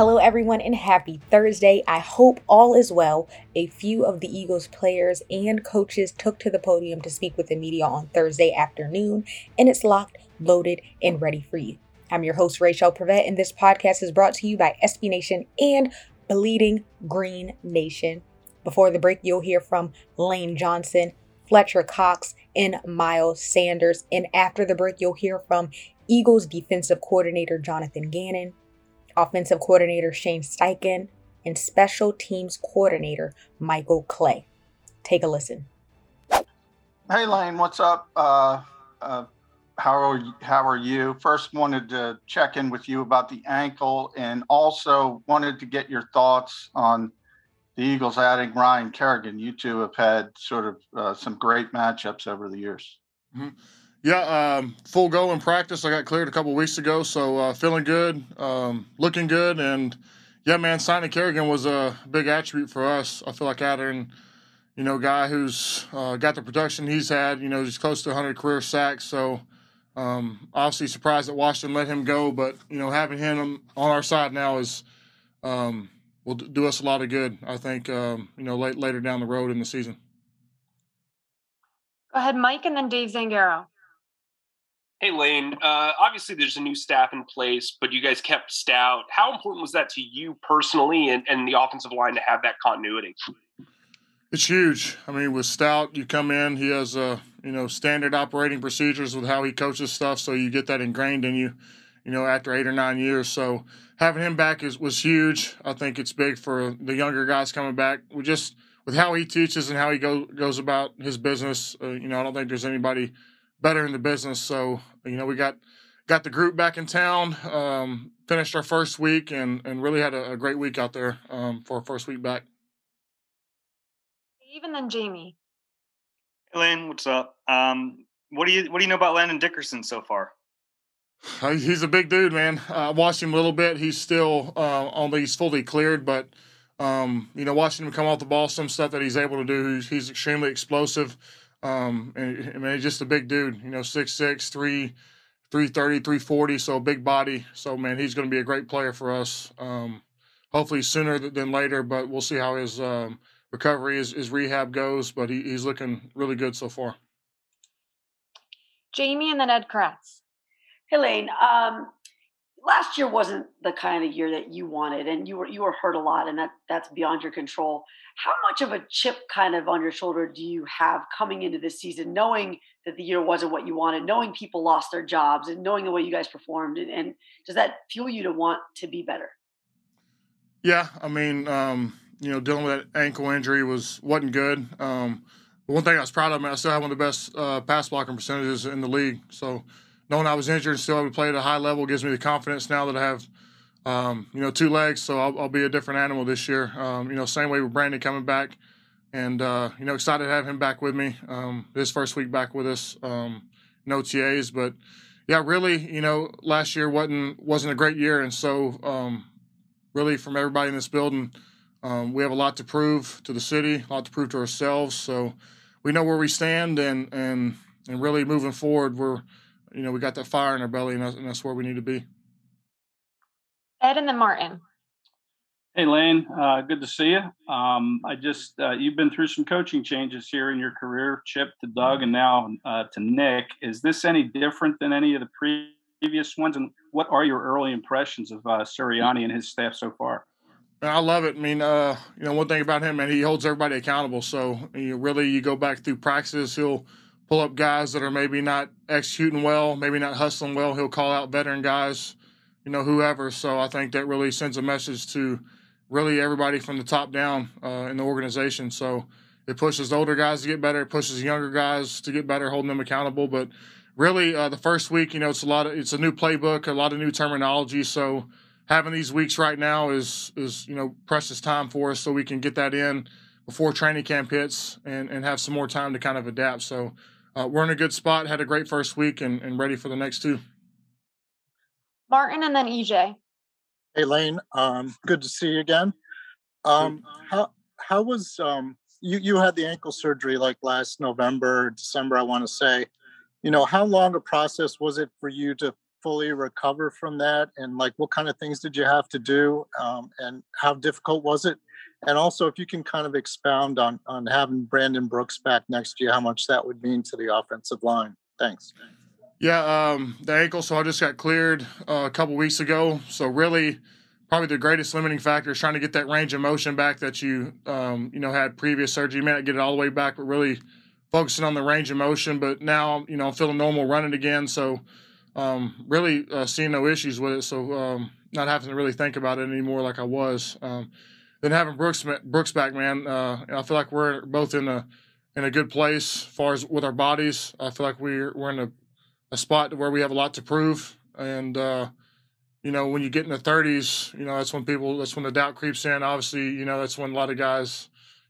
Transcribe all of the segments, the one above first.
Hello, everyone, and happy Thursday. I hope all is well. A few of the Eagles players and coaches took to the podium to speak with the media on Thursday afternoon, and it's locked, loaded, and ready for you. I'm your host, Rachel Prevet, and this podcast is brought to you by SB Nation and Bleeding Green Nation. Before the break, you'll hear from Lane Johnson, Fletcher Cox, and Miles Sanders. And after the break, you'll hear from Eagles defensive coordinator Jonathan Gannon offensive coordinator Shane Steichen, and special teams coordinator Michael Clay. Take a listen. Hey Lane, what's up? Uh, uh, how are you, how are you? First, wanted to check in with you about the ankle, and also wanted to get your thoughts on the Eagles adding Ryan Kerrigan. You two have had sort of uh, some great matchups over the years. Mm-hmm. Yeah, um, full go in practice. I got cleared a couple weeks ago, so uh, feeling good, um, looking good, and yeah, man, signing Kerrigan was a big attribute for us. I feel like adding, you know, guy who's uh, got the production he's had. You know, he's close to 100 career sacks, so um, obviously surprised that Washington let him go, but you know, having him on our side now is um, will do us a lot of good. I think um, you know late, later down the road in the season. Go ahead, Mike, and then Dave Zangaro. Hey, Lane. Uh, obviously, there's a new staff in place, but you guys kept Stout. How important was that to you personally and, and the offensive line to have that continuity? It's huge. I mean, with Stout, you come in, he has uh, you know standard operating procedures with how he coaches stuff, so you get that ingrained in you. You know, after eight or nine years, so having him back is was huge. I think it's big for the younger guys coming back. We just with how he teaches and how he go, goes about his business. Uh, you know, I don't think there's anybody better in the business. So you know, we got got the group back in town, um, finished our first week, and and really had a, a great week out there um, for our first week back. Even then, Jamie. Elaine, what's up? Um, what do you what do you know about Landon Dickerson so far? Uh, he's a big dude, man. I uh, watched him a little bit. He's still uh, only he's fully cleared, but um, you know, watching him come off the ball, some stuff that he's able to do. He's, he's extremely explosive. Um, and I mean, he's just a big dude, you know, 6'6, 3, 330, 340, so big body. So, man, he's going to be a great player for us. Um, hopefully sooner than later, but we'll see how his um, recovery, his, his rehab goes. But he, he's looking really good so far. Jamie and then Ed Kracz. Helene, um, last year wasn't the kind of year that you wanted, and you were you were hurt a lot, and that that's beyond your control. How much of a chip kind of on your shoulder do you have coming into this season, knowing that the year wasn't what you wanted, knowing people lost their jobs, and knowing the way you guys performed, and, and does that fuel you to want to be better? Yeah, I mean, um, you know, dealing with that ankle injury was wasn't good. Um, one thing I was proud of, man, I still have one of the best uh, pass blocking percentages in the league. So knowing I was injured and still able to play at a high level gives me the confidence now that I have, um, you know, two legs. So I'll, I'll, be a different animal this year. Um, you know, same way with Brandon coming back, and uh, you know, excited to have him back with me. Um, his first week back with us, um, no TAs, but yeah, really, you know, last year wasn't wasn't a great year, and so um, really from everybody in this building, um, we have a lot to prove to the city, a lot to prove to ourselves. So we know where we stand, and and and really moving forward, we're you know, we got that fire in our belly, and that's, and that's where we need to be. Ed and then Martin. Hey, Lane, uh, good to see you. Um, I just, uh, you've been through some coaching changes here in your career, Chip to Doug, and now uh, to Nick. Is this any different than any of the previous ones? And what are your early impressions of uh, Sirianni and his staff so far? I love it. I mean, uh, you know, one thing about him, man, he holds everybody accountable. So you know, really, you go back through practices, he'll – pull up guys that are maybe not executing well, maybe not hustling well. He'll call out veteran guys, you know, whoever. So I think that really sends a message to really everybody from the top down uh, in the organization. So it pushes older guys to get better. It pushes younger guys to get better, holding them accountable. But really, uh, the first week, you know, it's a lot of it's a new playbook, a lot of new terminology. So having these weeks right now is is you know precious time for us, so we can get that in before training camp hits and and have some more time to kind of adapt. So uh, we're in a good spot. Had a great first week and, and ready for the next two. Martin and then EJ. Hey Lane, um, good to see you again. Um, how how was um, you you had the ankle surgery like last November, December, I want to say. You know, how long a process was it for you to fully recover from that? And like, what kind of things did you have to do? Um, and how difficult was it? And also, if you can kind of expound on on having Brandon Brooks back next year, how much that would mean to the offensive line. Thanks. Yeah, um, the ankle. So I just got cleared uh, a couple weeks ago. So really, probably the greatest limiting factor is trying to get that range of motion back that you um, you know had previous surgery. You may not get it all the way back, but really focusing on the range of motion. But now you know I'm feeling normal running again. So um, really uh, seeing no issues with it. So um, not having to really think about it anymore like I was. Um, then having Brooks Brooks back, man, uh, I feel like we're both in a in a good place as far as with our bodies. I feel like we're we're in a a spot where we have a lot to prove. And, uh, you know, when you get in the 30s, you know, that's when people, that's when the doubt creeps in. Obviously, you know, that's when a lot of guys,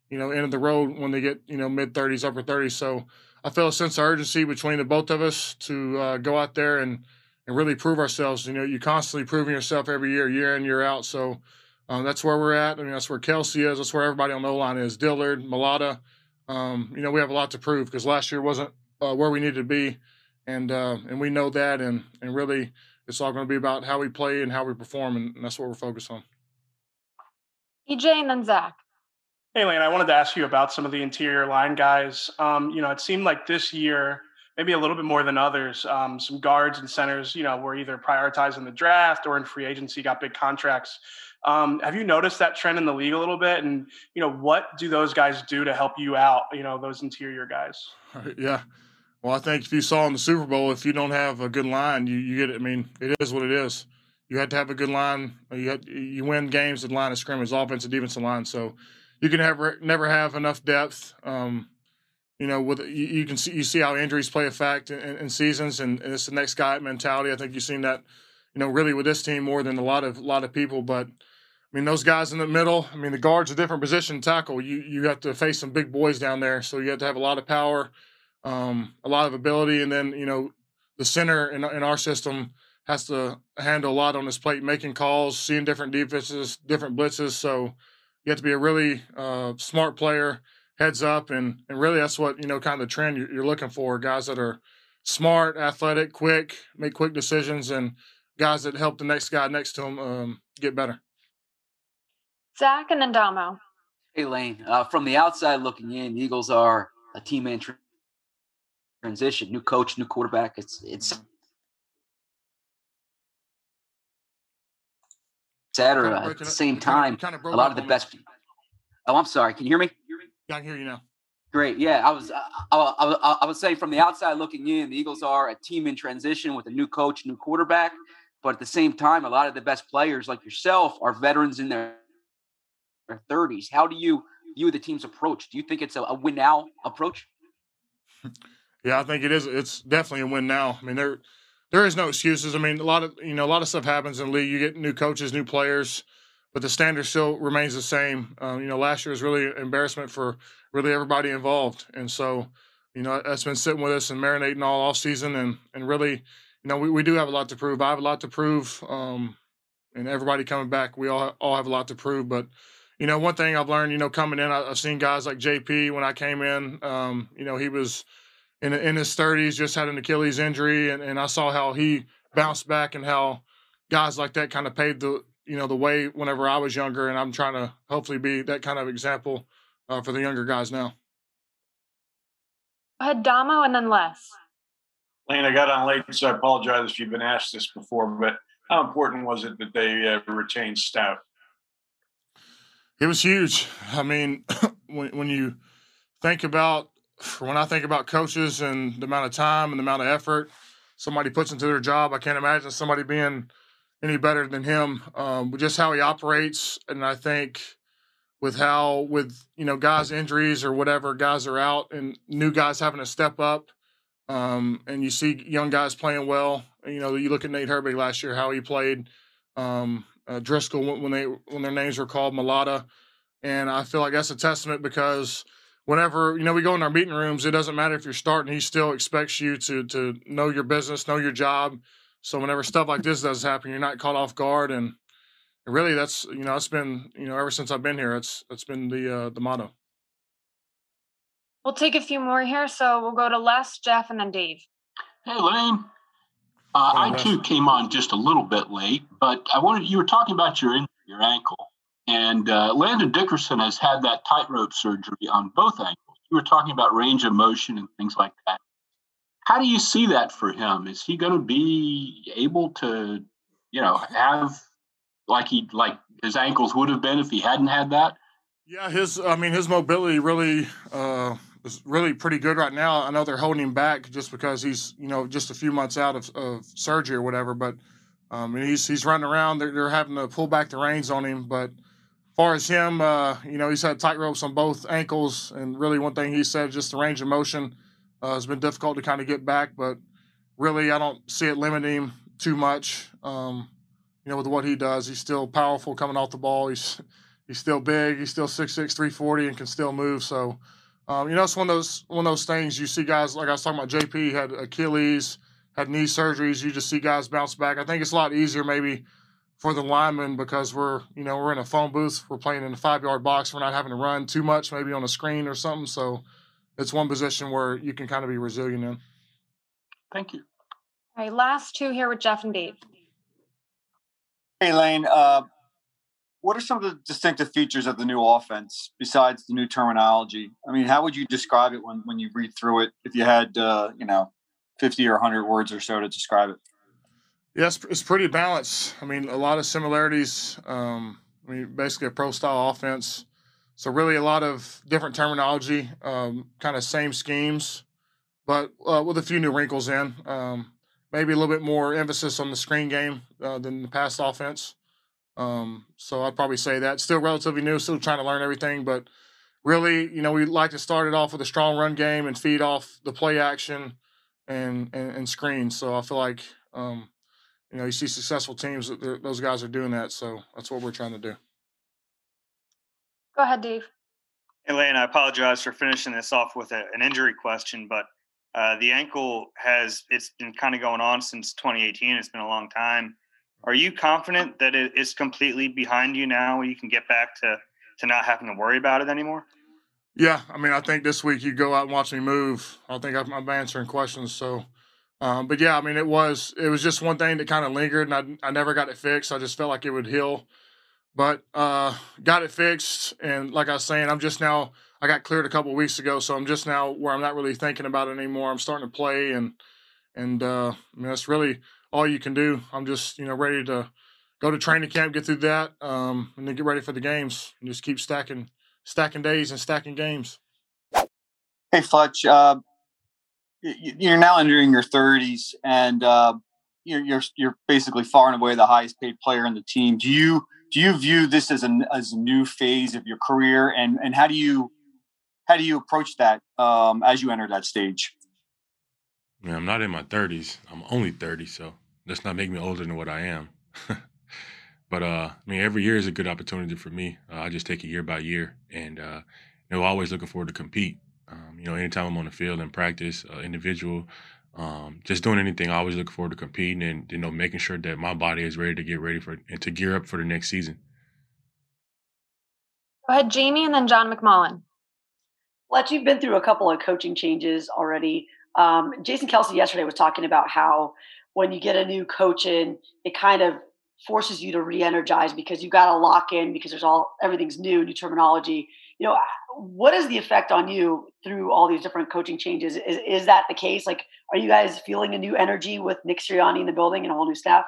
you know, enter the road when they get, you know, mid 30s, upper 30s. So I feel a sense of urgency between the both of us to uh, go out there and, and really prove ourselves. You know, you're constantly proving yourself every year, year in, year out. So um, that's where we're at. I mean, that's where Kelce is. That's where everybody on the line is. Dillard, Mailata. Um, you know, we have a lot to prove because last year wasn't uh, where we needed to be and uh, and we know that, and and really, it's all going to be about how we play and how we perform, and, and that's what we're focused on. EJ and then Zach. Hey, Lane, I wanted to ask you about some of the interior line guys. Um, you know, it seemed like this year, maybe a little bit more than others, um, some guards and centers, you know, were either prioritized in the draft or in free agency, got big contracts. Um, have you noticed that trend in the league a little bit? And, you know, what do those guys do to help you out, you know, those interior guys? Yeah. Well, I think if you saw in the Super Bowl, if you don't have a good line, you, you get it. I mean, it is what it is. You had to have a good line. You you win games at line of scrimmage, offensive, defensive line. So you can never never have enough depth. Um, you know, with you, you, can see you see how injuries play a fact in, in seasons, and, and, it's the next guy mentality. I think you've seen that, you know, really with this team more than a lot of a lot of people. But I mean, those guys in the middle. I mean, the guard's a different position tackle. You you have to face some big boys down there, so you have to have a lot of power um, a lot of ability, and then you know the center in, in our system has to handle a lot on his plate, making calls, seeing different defenses, different blitzes. So you have to be a really uh, smart player, heads up, and and really that's what you know kind of the trend you're, looking for. Guys that are smart, athletic, quick, make quick decisions, and guys that help the next guy next to them um, get better. Zach and then Damo. Hey Lane, uh, from the outside looking in, the Eagles are a team in transition, new coach, new quarterback. It's it's etc. Kinda At the breaking up- same kinda- time, kinda a lot of the on me. best. Oh, I'm sorry. Can you hear me? Yeah, I can hear you now. Great. Yeah, I was I, I, I, I was saying from the outside looking in, the Eagles are a team in transition with a new coach, new quarterback. But at the same time, a lot of the best players like yourself are veterans in their their 30s. How do you view the team's approach? Do you think it's a, a win now approach? Yeah, I think it is. It's definitely a win now. I mean, there there is no excuses. I mean, a lot of you know a lot of stuff happens in the league. You get new coaches, new players, but the standard still remains the same. Um, you know, last year was really an embarrassment for really everybody involved, and so you know that's been sitting with us and marinating all off season, and and really, you know, we, we do have a lot to prove. I have a lot to prove, um, and everybody coming back, we all all have a lot to prove, but. You know, one thing I've learned, you know, coming in, I, I've seen guys like JP when I came in. Um, you know, he was in in his 30s, just had an Achilles injury, and, and I saw how he bounced back and how guys like that kind of paved the you know the way whenever I was younger, and I'm trying to hopefully be that kind of example uh, for the younger guys now. I had Damo and then Les. Lane, I got on late, so I apologize if you've been asked this before, but how important was it that they uh, retained Stout? It was huge. I mean, when when you think about when I think about coaches and the amount of time and the amount of effort somebody puts into their job, I can't imagine somebody being any better than him. Um, just how he operates, and I think with how with you know guys injuries or whatever guys are out and new guys having to step up um, and you see young guys playing well you know you look at Nate Herbig last year how he played um, uh, Driscoll when they when their names were called Mailata and I feel like that's a testament because whenever you know we go in our meeting rooms it doesn't matter if you're starting he still expects you to to know your business know your job so whenever stuff like this does happen you're not caught off guard and really that's you know it's been you know ever since I've been here it's it's been the uh, the motto. We'll take a few more here, so we'll go to Les, Jeff, and then Dave. Hey, Lane. Uh, I too came on just a little bit late, but I wanted you were talking about your your ankle, and uh, Landon Dickerson has had that tightrope surgery on both ankles. You were talking about range of motion and things like that. How do you see that for him? Is he going to be able to, you know, have like he like his ankles would have been if he hadn't had that? Yeah, his I mean his mobility really uh, is really pretty good right now. I know they're holding him back just because he's you know just a few months out of, of surgery or whatever, but um, and he's he's running around. They're, they're having to pull back the reins on him, but. As far as him, uh, you know, he's had tight ropes on both ankles, and really one thing he said, just the range of motion uh, has been difficult to kind of get back. But really, I don't see it limiting him too much. Um, you know, with what he does, he's still powerful coming off the ball. He's he's still big. He's still 6'6", 340 and can still move. So, um, you know, it's one of those one of those things you see guys like I was talking about. JP had Achilles, had knee surgeries. You just see guys bounce back. I think it's a lot easier maybe for the linemen because we're you know we're in a phone booth. We're playing in a five yard box. We're not having to run too much, maybe on a screen or something. So, it's one position where you can kind of be resilient in. Thank you. All right, last two here with Jeff and Dave. Hey, Lane. Uh, what are some of the distinctive features of the new offense besides the new terminology? I mean, how would you describe it when, when you read through it? If you had, uh, you know, 50 or 100 words or so to describe it. Yes, yeah, it's, pretty balanced. I mean, a lot of similarities. Um, I mean, basically a pro style offense. So really a lot of different terminology, um, kind of same schemes, but uh, with a few new wrinkles in. Um, maybe a little bit more emphasis on the screen game uh, than the past offense. Um, so I'd probably say that. Still relatively new, still trying to learn everything, but really, you know, we like to start it off with a strong run game and feed off the play action and and, and screens. So I feel like, um, you know, you see successful teams, those guys are doing that. So that's what we're trying to do. Go ahead, Dave. Elaine, I apologize for finishing this off with a, an injury question, but uh, the ankle has it's been kind of going on since 2018. It's been a long time. Are you confident that it is completely behind you now? You can get back to to not having to worry about it anymore. Yeah, I mean, I think this week you go out and watch me move. I think I'm, I'm answering questions. So, um, but yeah, I mean, it was it was just one thing that kind of lingered, and I I never got it fixed. I just felt like it would heal, but uh, got it fixed. And like I was saying, I'm just now I got cleared a couple weeks ago, so I'm just now where I'm not really thinking about it anymore. I'm starting to play, and and uh, I mean that's really all you can do. I'm just you know ready to go to training camp, get through that, um, and then get ready for the games, and just keep stacking stacking days and stacking games. Hey Fletch, uh, you're now entering your 30s, and uh, you're, you're you're basically far and away the highest paid player in the team. Do you do you view this as a as a new phase of your career, and and how do you how do you approach that um, as you enter that stage? Man, I'm not in my 30s. I'm only 30, so let's not make me older than what I am. but uh, I mean, every year is a good opportunity for me. Uh, I just take it year by year, and uh, you know, always looking forward to compete. Um, you know, anytime I'm on the field and practice, uh, individual, um, just doing anything, I always look forward to competing and you know making sure that my body is ready to get ready for and to gear up for the next season. Go ahead, Jamie, and then John McMullen. Fletch, you've been through a couple of coaching changes already. Um, Jason Kelce yesterday was talking about how when you get a new coach in, it kind of forces you to re-energize because you got to lock in because there's all everything's new, new terminology. You know, what is the effect on you through all these different coaching changes? Is is that the case? Like, are you guys feeling a new energy with Nick Sirianni in the building and a whole new staff?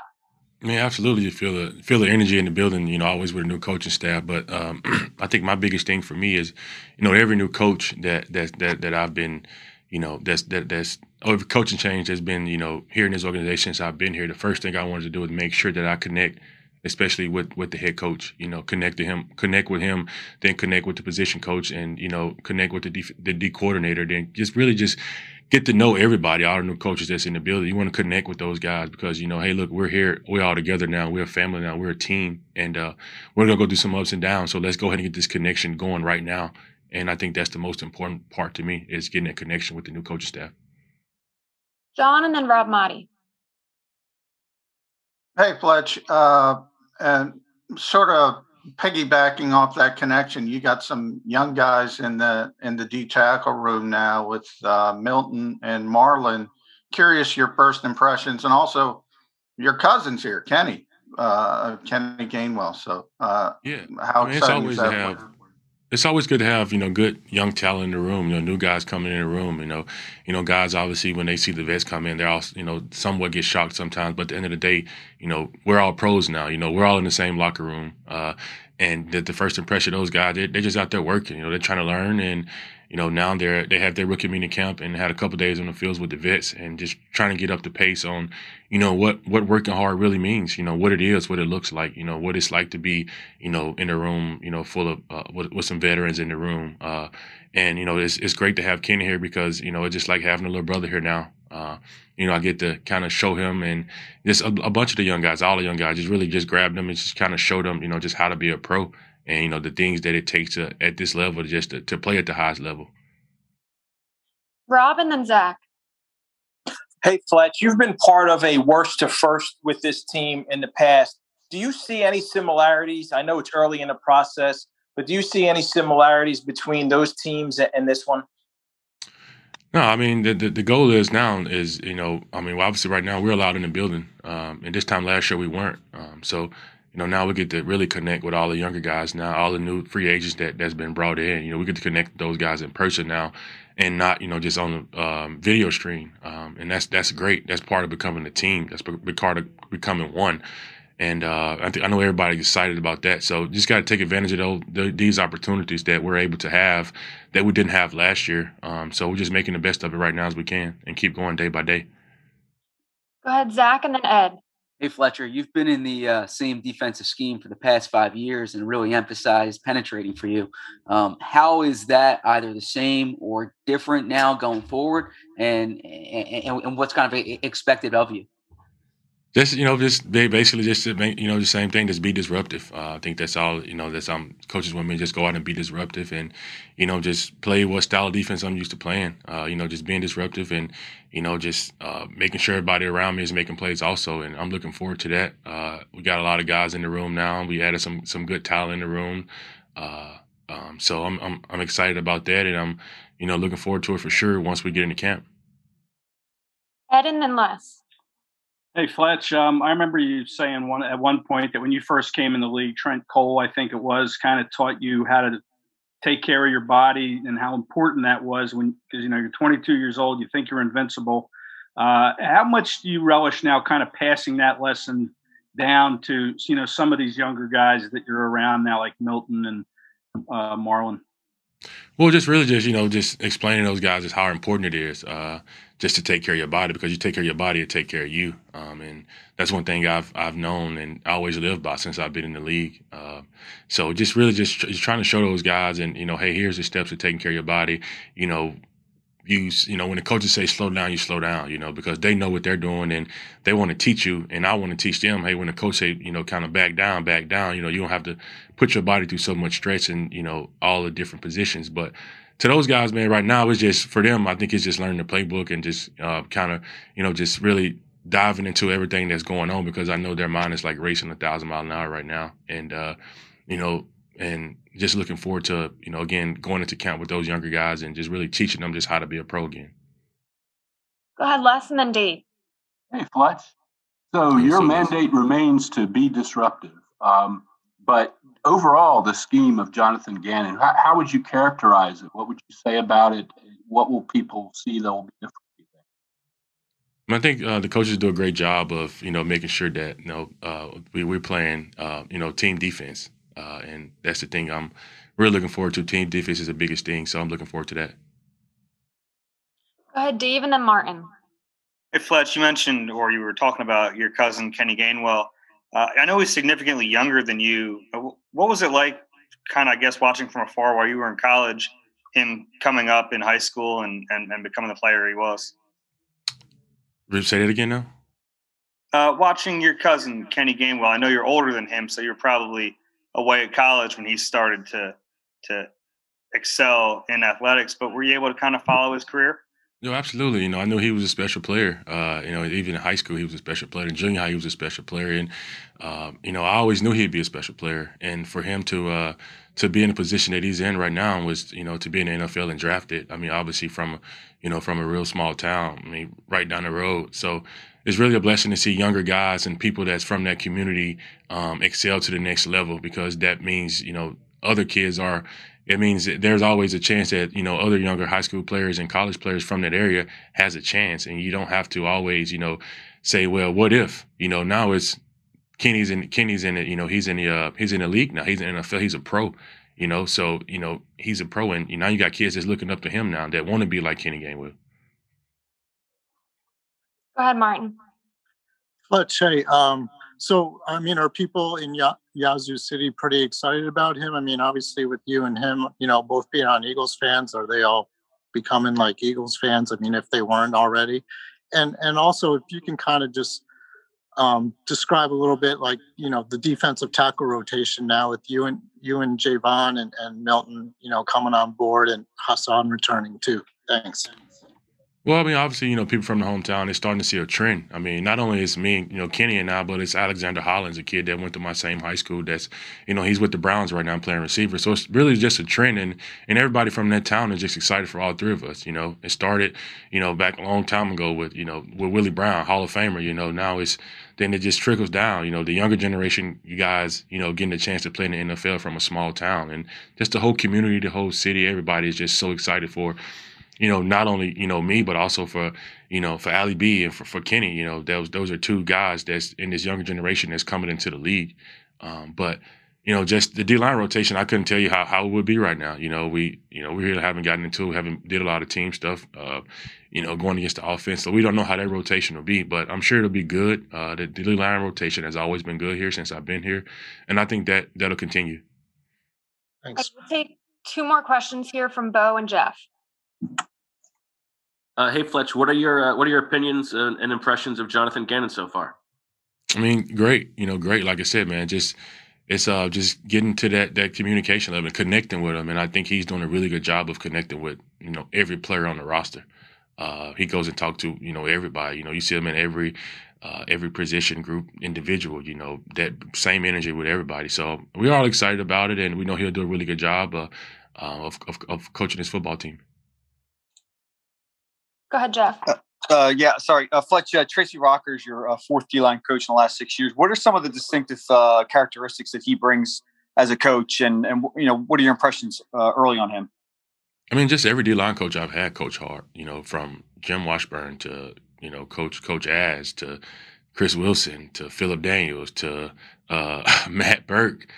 I mean, absolutely. You feel the feel the energy in the building. You know, always with a new coaching staff. But um, I think my biggest thing for me is, you know, every new coach that that that, that I've been, you know, that's that that's every coaching change has been, you know, here in this organization since I've been here. The first thing I wanted to do is make sure that I connect especially with with the head coach. You know, connect to him, connect with him, then connect with the position coach, and you know, connect with the D, the D coordinator. Then just really just get to know everybody, all the new coaches that's in the building. You want to connect with those guys because you know, hey, look, we're here, we're all together now, we're a family now, we're a team, and uh, we're gonna go through some ups and downs. So let's go ahead and get this connection going right now. And I think that's the most important part to me is getting that connection with the new coaching staff. John and then Rob Maaddi. Hey, Fletch, uh, and sort of piggybacking off that connection, you got some young guys in the in the D tackle room now with uh, Milton and Marlon. Curious your first impressions, and also your cousins here, Kenny, uh, Kenny Gainwell. So, uh, yeah, how I mean, it's exciting always is that? to have it's always good to have you know good young talent in the room. You know, new guys coming in the room. You know, you know guys obviously when they see the vets come in, they're all you know somewhat get shocked sometimes. But at the end of the day, you know we're all pros now. You know, we're all in the same locker room. Uh, and the, the first impression those guys, they, they're just out there working. You know, they're trying to learn and you know, now they're they have their rookie mini camp and had a couple days on the fields with the vets and just trying to get up the pace on, you know, what what working hard really means. You know, what it is, what it looks like. You know, what it's like to be, you know, in a room, you know, full of uh, with, with some veterans in the room. Uh, and you know, it's it's great to have Kenny here because you know it's just like having a little brother here now. Uh, you know, I get to kind of show him and just a, a bunch of the young guys, all the young guys, just really just grab them and just kind of show them, you know, just how to be a pro and you know the things that it takes to at this level just to, to play at the highest level. Rob and then Zach. Hey, Fletch, you've been part of a worst to first with this team in the past. Do you see any similarities? I know it's early in the process, but do you see any similarities between those teams and this one? No, I mean the, the, the goal is now is you know I mean well, obviously right now we're allowed in the building, um, and this time last year we weren't. Um, so you know now we get to really connect with all the younger guys now, all the new free agents that that's been brought in. You know we get to connect those guys in person now, and not you know just on the um, video stream. Um, and that's that's great. That's part of becoming a team. That's part of becoming one. And uh, I think I know everybody's excited about that. So just got to take advantage of those, these opportunities that we're able to have that we didn't have last year. Um, so we're just making the best of it right now as we can and keep going day by day. Go ahead, Zach, and then Ed. Hey Fletcher, you've been in the uh, same defensive scheme for the past five years and really emphasized penetrating for you. Um, how is that either the same or different now going forward, and and, and what's kind of expected of you? Just you know, just basically just you know the same thing. Just be disruptive. Uh, I think that's all. You know, that's um coaches want me just go out and be disruptive, and you know just play what style of defense I'm used to playing. Uh, you know, just being disruptive and you know just uh, making sure everybody around me is making plays also. And I'm looking forward to that. Uh, we got a lot of guys in the room now. We added some some good talent in the room. Uh, um, so I'm, I'm I'm excited about that, and I'm you know looking forward to it for sure once we get into camp. Ed and then Les. Hey Fletch, um, I remember you saying one at one point that when you first came in the league, Trent Cole, I think it was, kind of taught you how to take care of your body and how important that was when because you know you're 22 years old, you think you're invincible. Uh, how much do you relish now, kind of passing that lesson down to you know some of these younger guys that you're around now, like Milton and uh, Marlon? Well, just really just you know just explaining those guys is how important it is. Uh, just to take care of your body because you take care of your body to take care of you. Um, and that's one thing I've I've known and always lived by since I've been in the league. Uh, so just really just, just trying to show those guys and you know, hey, here's the steps to taking care of your body. You know, you you know when the coaches say slow down, you slow down. You know because they know what they're doing and they want to teach you, and I want to teach them. Hey, when the coach say you know kind of back down, back down. You know you don't have to put your body through so much stress and you know all the different positions, but to those guys, man, right now it's just for them. I think it's just learning the playbook and just uh, kind of, you know, just really diving into everything that's going on because I know their mind is like racing a thousand mile an hour right now, and uh, you know, and just looking forward to, you know, again going into camp with those younger guys and just really teaching them just how to be a pro again. Go ahead, Les, and then Dave. Hey, Fletch. So your mandate remains to be disruptive. Um, but overall, the scheme of Jonathan Gannon, how, how, would you characterize it? What would you say about it? What will people see that will be different? I think uh, the coaches do a great job of you know making sure that you know uh, we, we're playing uh, you know team defense, uh, and that's the thing I'm really looking forward to. Team defense is the biggest thing, so I'm looking forward to that. Go ahead, Dave, and then Martin. Hey, Fletch, you mentioned or you were talking about your cousin Kenny Gainwell. Uh, I know he's significantly younger than you. What was it like, kind of, I guess, watching from afar while you were in college, him coming up in high school and, and, and becoming the player he was? Say that again now. Uh, watching your cousin Kenny Gainwell, I know you're older than him, so you're probably away at college when he started to to excel in athletics. But were you able to kind of follow his career? No, absolutely. You know, I knew he was a special player. Uh, you know, even in high school, he was a special player. In junior high, he was a special player, and uh, you know, I always knew he'd be a special player. And for him to uh, to be in the position that he's in right now was, you know, to be in the NFL and drafted. I mean, obviously from, you know, from a real small town. I mean, right down the road. So it's really a blessing to see younger guys and people that's from that community um, excel to the next level because that means, you know, other kids are it means there's always a chance that you know other younger high school players and college players from that area has a chance, and you don't have to always you know say, well, what if you know now it's Kenny's in Kenny's in it, you know he's in the uh, he's in the league now, he's in NFL, he's a pro, you know, so you know he's a pro, and you know, now you got kids that's looking up to him now that want to be like Kenny Gainwell. Go ahead, Martin. Let's say, um, so, I mean, are people in ya- Yazoo City pretty excited about him? I mean, obviously, with you and him, you know, both being on Eagles fans, are they all becoming like Eagles fans? I mean, if they weren't already, and and also if you can kind of just um, describe a little bit, like you know, the defensive tackle rotation now with you and you and Javon and, and Milton, you know, coming on board and Hassan returning too. Thanks. Well, I mean, obviously, you know, people from the hometown, they're starting to see a trend. I mean, not only is me, you know, Kenny and I, but it's Alexander Hollins, a kid that went to my same high school. That's, you know, he's with the Browns right now playing receiver. So it's really just a trend, and and everybody from that town is just excited for all three of us. You know, it started, you know, back a long time ago with, you know, with Willie Brown, Hall of Famer. You know, now it's then it just trickles down. You know, the younger generation, you guys, you know, getting a chance to play in the NFL from a small town, and just the whole community, the whole city, everybody is just so excited for you know, not only, you know, me, but also for, you know, for Ali B and for, for Kenny, you know, those those are two guys that's in this younger generation that's coming into the league. Um, but, you know, just the D line rotation, I couldn't tell you how, how it would be right now. You know, we, you know, we really haven't gotten into it, haven't did a lot of team stuff, uh, you know, going against the offense. So we don't know how that rotation will be, but I'm sure it'll be good. Uh, the D line rotation has always been good here since I've been here. And I think that that'll continue. Thanks. We'll take two more questions here from Bo and Jeff. Uh, hey Fletch, what are your uh, what are your opinions and, and, impressions of Jonathan Gannon so far? I mean, great. You know, great. Like I said, man, just it's uh just getting to that that communication level connecting with him, and I think he's doing a really good job of connecting with you know every player on the roster. Uh, he goes and talks to you know everybody. You know, you see him in every uh, every position group individual. You know, that same energy with everybody. So we're all excited about it, and we know he'll do a really good job uh, uh of, of of coaching his football team. Go ahead, Jeff. Uh, uh, yeah, sorry, uh, Fletch. Uh, Tracy Rocker's, your uh, fourth D line coach in the last six years. What are some of the distinctive uh, characteristics that he brings as a coach, and and you know, what are your impressions uh, early on him? I mean, just every D line coach I've had, Coach Hart. You know, from Jim Washburn to you know, Coach Coach Az to Chris Wilson to Philip Daniels to Matt Burke.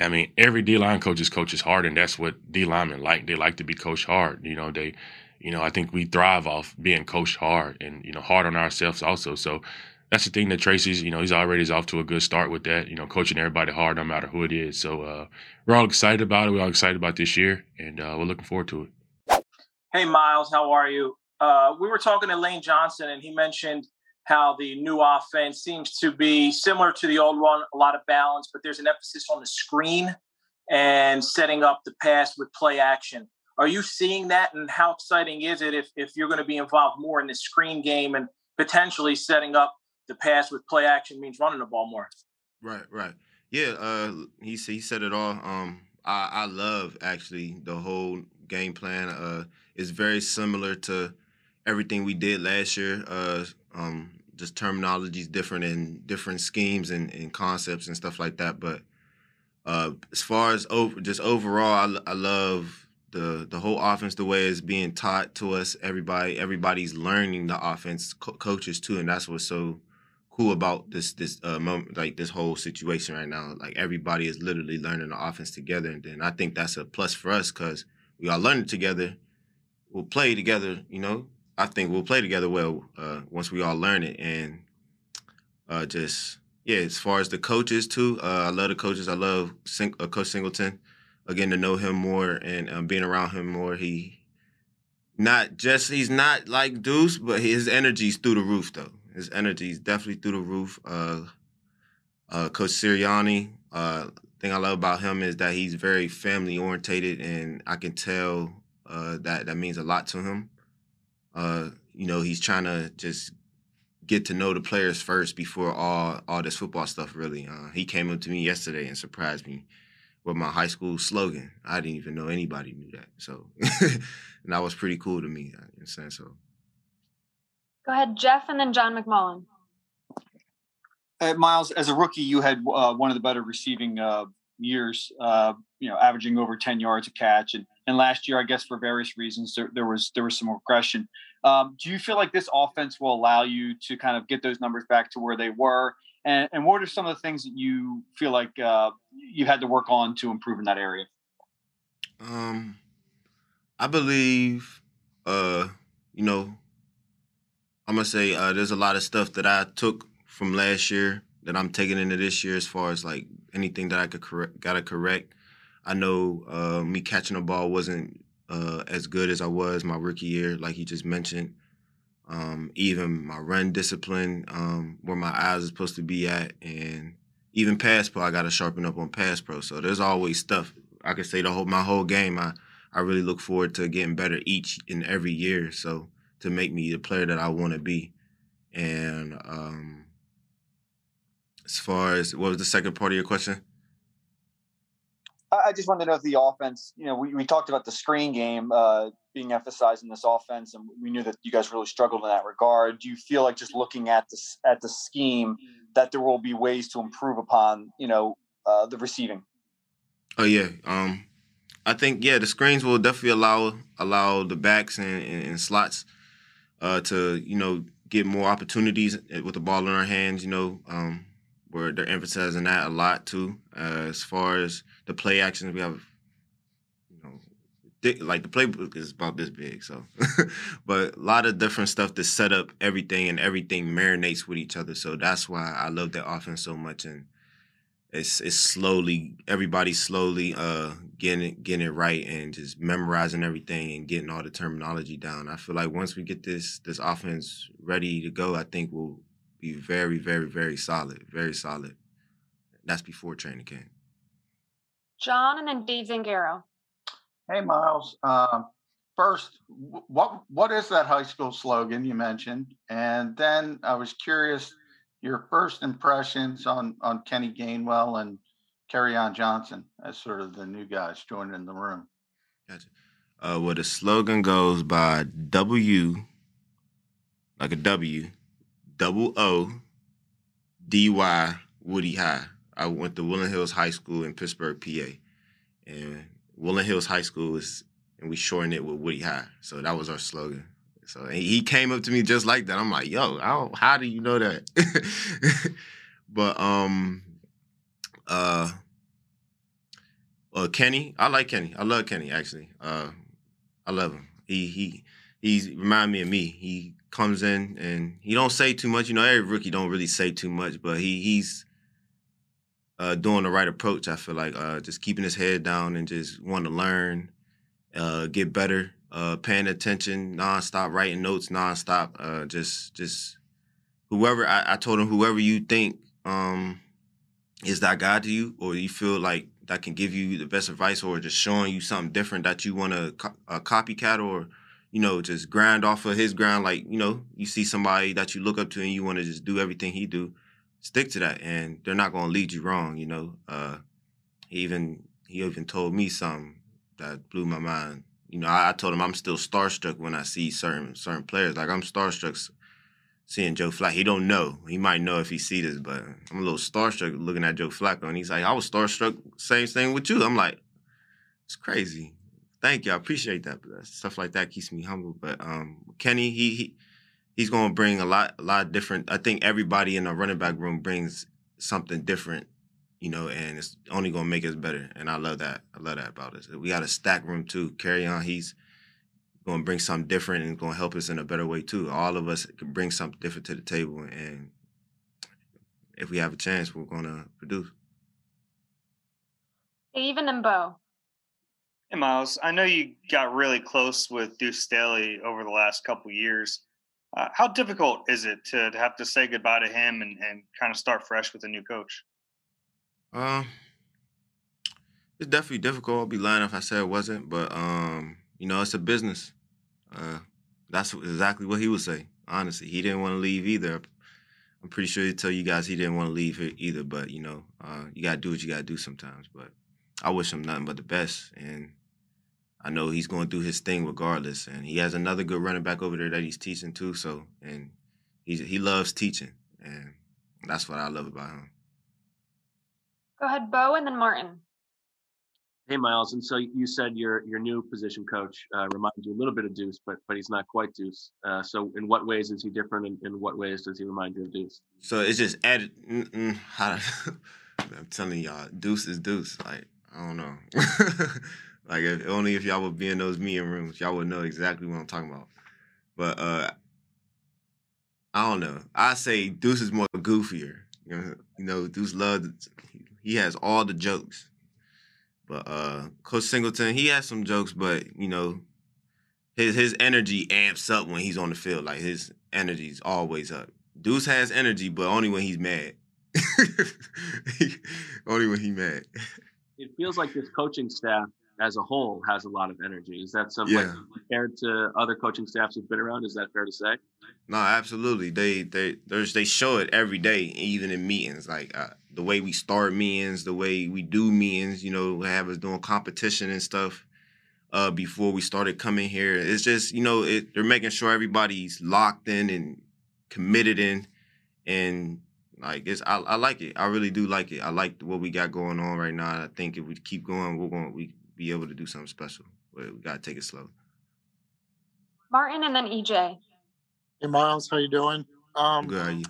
I mean, every D line coach is coaches hard, and that's what D linemen like. They like to be coached hard. You know, they you know, I think we thrive off being coached hard and, you know, hard on ourselves also. So that's the thing that Tracy's, you know, he's already off to a good start with that, you know, coaching everybody hard no matter who it is. So uh, we're all excited about it. We're all excited about this year and uh, we're looking forward to it. Hey, Miles, how are you? Uh, we were talking to Lane Johnson and he mentioned how the new offense seems to be similar to the old one, a lot of balance, but there's an emphasis on the screen and setting up the pass with play action. Are you seeing that, and how exciting is it if if you're going to be involved more in the screen game and potentially setting up the pass with play action means running the ball more? Right, right. Yeah, uh, he he said it all. Um, I, I love actually the whole game plan. Uh, it's very similar to everything we did last year. Uh, um, just terminology is different and different schemes and, and concepts and stuff like that. But uh, as far as over, just overall, I, I love the the whole offense the way it's being taught to us everybody everybody's learning the offense co- coaches too and that's what's so cool about this this uh moment like this whole situation right now like everybody is literally learning the offense together and then i think that's a plus for us because we all learn it together we'll play together you know i think we'll play together well uh once we all learn it and uh just yeah, as far as the coaches too, uh, I love the coaches. I love Sing- uh, Coach Singleton. Again, to know him more and um, being around him more, he not just he's not like Deuce, but his energy's through the roof though. His energy's definitely through the roof. Uh, uh, Coach Sirianni, uh, thing I love about him is that he's very family orientated, and I can tell uh, that that means a lot to him. Uh, you know, he's trying to just get to know the players first before all all this football stuff. Really, uh, he came up to me yesterday and surprised me with my high school slogan. I didn't even know anybody knew that, so and that was pretty cool to me. Uh, in a sense, so. Go ahead, Jeff, and then John McMullen. Uh, Miles, as a rookie, you had uh, one of the better receiving uh, years. Uh, you know, averaging over ten yards a catch, and and last year, I guess for various reasons, there, there was there was some regression. Um, do you feel like this offense will allow you to kind of get those numbers back to where they were? And, and what are some of the things that you feel like uh, you had to work on to improve in that area? Um, I believe, uh, you know, I'm gonna say uh, there's a lot of stuff that I took from last year that I'm taking into this year as far as like anything that I could correct, gotta correct. I know uh, me catching the ball wasn't uh, as good as I was my rookie year, like you just mentioned. Um, even my run discipline, um, where my eyes are supposed to be at, and even pass pro, I got to sharpen up on pass pro. So there's always stuff. I could say the whole my whole game. I I really look forward to getting better each and every year. So to make me the player that I want to be, and um, as far as what was the second part of your question? I just wanted to know if the offense, you know, we, we talked about the screen game uh, being emphasized in this offense, and we knew that you guys really struggled in that regard. Do you feel like just looking at this at the scheme that there will be ways to improve upon, you know, uh, the receiving? Oh yeah, um, I think yeah, the screens will definitely allow allow the backs and, and, and slots uh, to you know get more opportunities with the ball in our hands. You know, um, where they're emphasizing that a lot too. Uh, as far as the play actions, we have, like the playbook is about this big. So, but a lot of different stuff to set up everything, and everything marinates with each other. So that's why I love that offense so much, and it's it's slowly everybody slowly uh getting it getting it right and just memorizing everything and getting all the terminology down. I feel like once we get this this offense ready to go, I think we'll be very, very, very solid, very solid. That's before training camp. John and then Dave Zangaro. Hey, Miles. Um, first, what what is that high school slogan you mentioned? And then I was curious your first impressions on on Kenny Gainwell and Kerryon Johnson as sort of the new guys joining in the room. Gotcha. Uh, well, the slogan goes by W, like a W, double O D Y Woody High. I went to Woodland Hills High School in Pittsburgh, PA. And Woodland Hills High School is, and we shortened it with Woody High. So that was our slogan. So he came up to me just like that. I'm like, yo, how, how do you know that? but um uh uh Kenny, I like Kenny. I love Kenny actually. Uh I love him. He he he's remind me of me. He comes in and he don't say too much. You know, every rookie don't really say too much, but he he's uh, doing the right approach. I feel like uh, just keeping his head down and just want to learn, uh, get better, uh, paying attention, nonstop, writing notes nonstop. Uh, just just whoever I, I, told him, whoever you think um, is that guy to you, or you feel like that can give you the best advice, or just showing you something different that you want to co- copycat or you know, just grind off of his grind. Like, you know, you see somebody that you look up to and you want to just do everything he do, stick to that. And they're not going to lead you wrong, you know. Uh, he even, he even told me something that blew my mind. You know, I, I told him I'm still starstruck when I see certain, certain players. Like I'm starstruck seeing Joe Flacco. He don't know. He might know if he see this, but I'm a little starstruck looking at Joe Flacco. And he's like, I was starstruck, same thing with you. I'm like, it's crazy. Thank you. I appreciate that. Stuff like that keeps me humble. But um, Kenny, he, he he's going to bring a lot a lot different. I think everybody in the running back room brings something different, you know, and it's only going to make us better. And I love that. I love that about us. We got a stack room too. Kerryon. He's going to bring something different and going to help us in a better way too. All of us can bring something different to the table, and if we have a chance, we're gonna produce. Even and Bo. Hey Miles, I know you got really close with Deuce Staley over the last couple years. Uh, how difficult is it to, to, have to say goodbye to him and, and kind of start fresh with a new coach? Um, it's definitely difficult. I'll be lying if I said it wasn't, but um, you know, it's a business. Uh, that's exactly what he would say. Honestly, he didn't want to leave either. I'm pretty sure he'd tell you guys he didn't want to leave here either. But you know, uh, you gotta do what you gotta do sometimes. But I wish him nothing but the best, and I know he's going through his thing regardless. And he has another good running back over there that he's teaching too. So, and he's he loves teaching, and that's what I love about him. Go ahead, Bo, and then Martin. Hey, Miles. And so you said your your new position coach uh, reminds you a little bit of Duce, but but he's not quite Duce. Uh, so in what ways is he different, and in what ways does he remind you of Duce? So it's just added. I'm telling y'all, Duce is Duce. Like I don't know. Like if, only if y'all would be in those meeting rooms, y'all would know exactly what I'm talking about. But uh I don't know. I say Duce is more goofier. You know, you know Duce loves. He has all the jokes. But uh Coach Singleton, he has some jokes, but you know, his his energy amps up when he's on the field. Like his energy's always up. Duce has energy, but only when he's mad. only when he's mad. It feels like this coaching staff as a whole has a lot of energy. Is that something yeah. compared to other coaching staffs who've been around? Is that fair to say? No, absolutely. They they there's they show it every day, even in meetings. Like uh, the way we start meetings, the way we do meetings. You know, have us doing competition and stuff. Uh, before we started coming here, it's just you know it, they're making sure everybody's locked in and committed in, and like it's I, I like it. I really do like it. I like what we got going on right now. I think if we keep going, we're going we be able to do something special. But we gotta take it slow. Martin and then EJ. Hey Miles, how you doing? Um, Good. How you?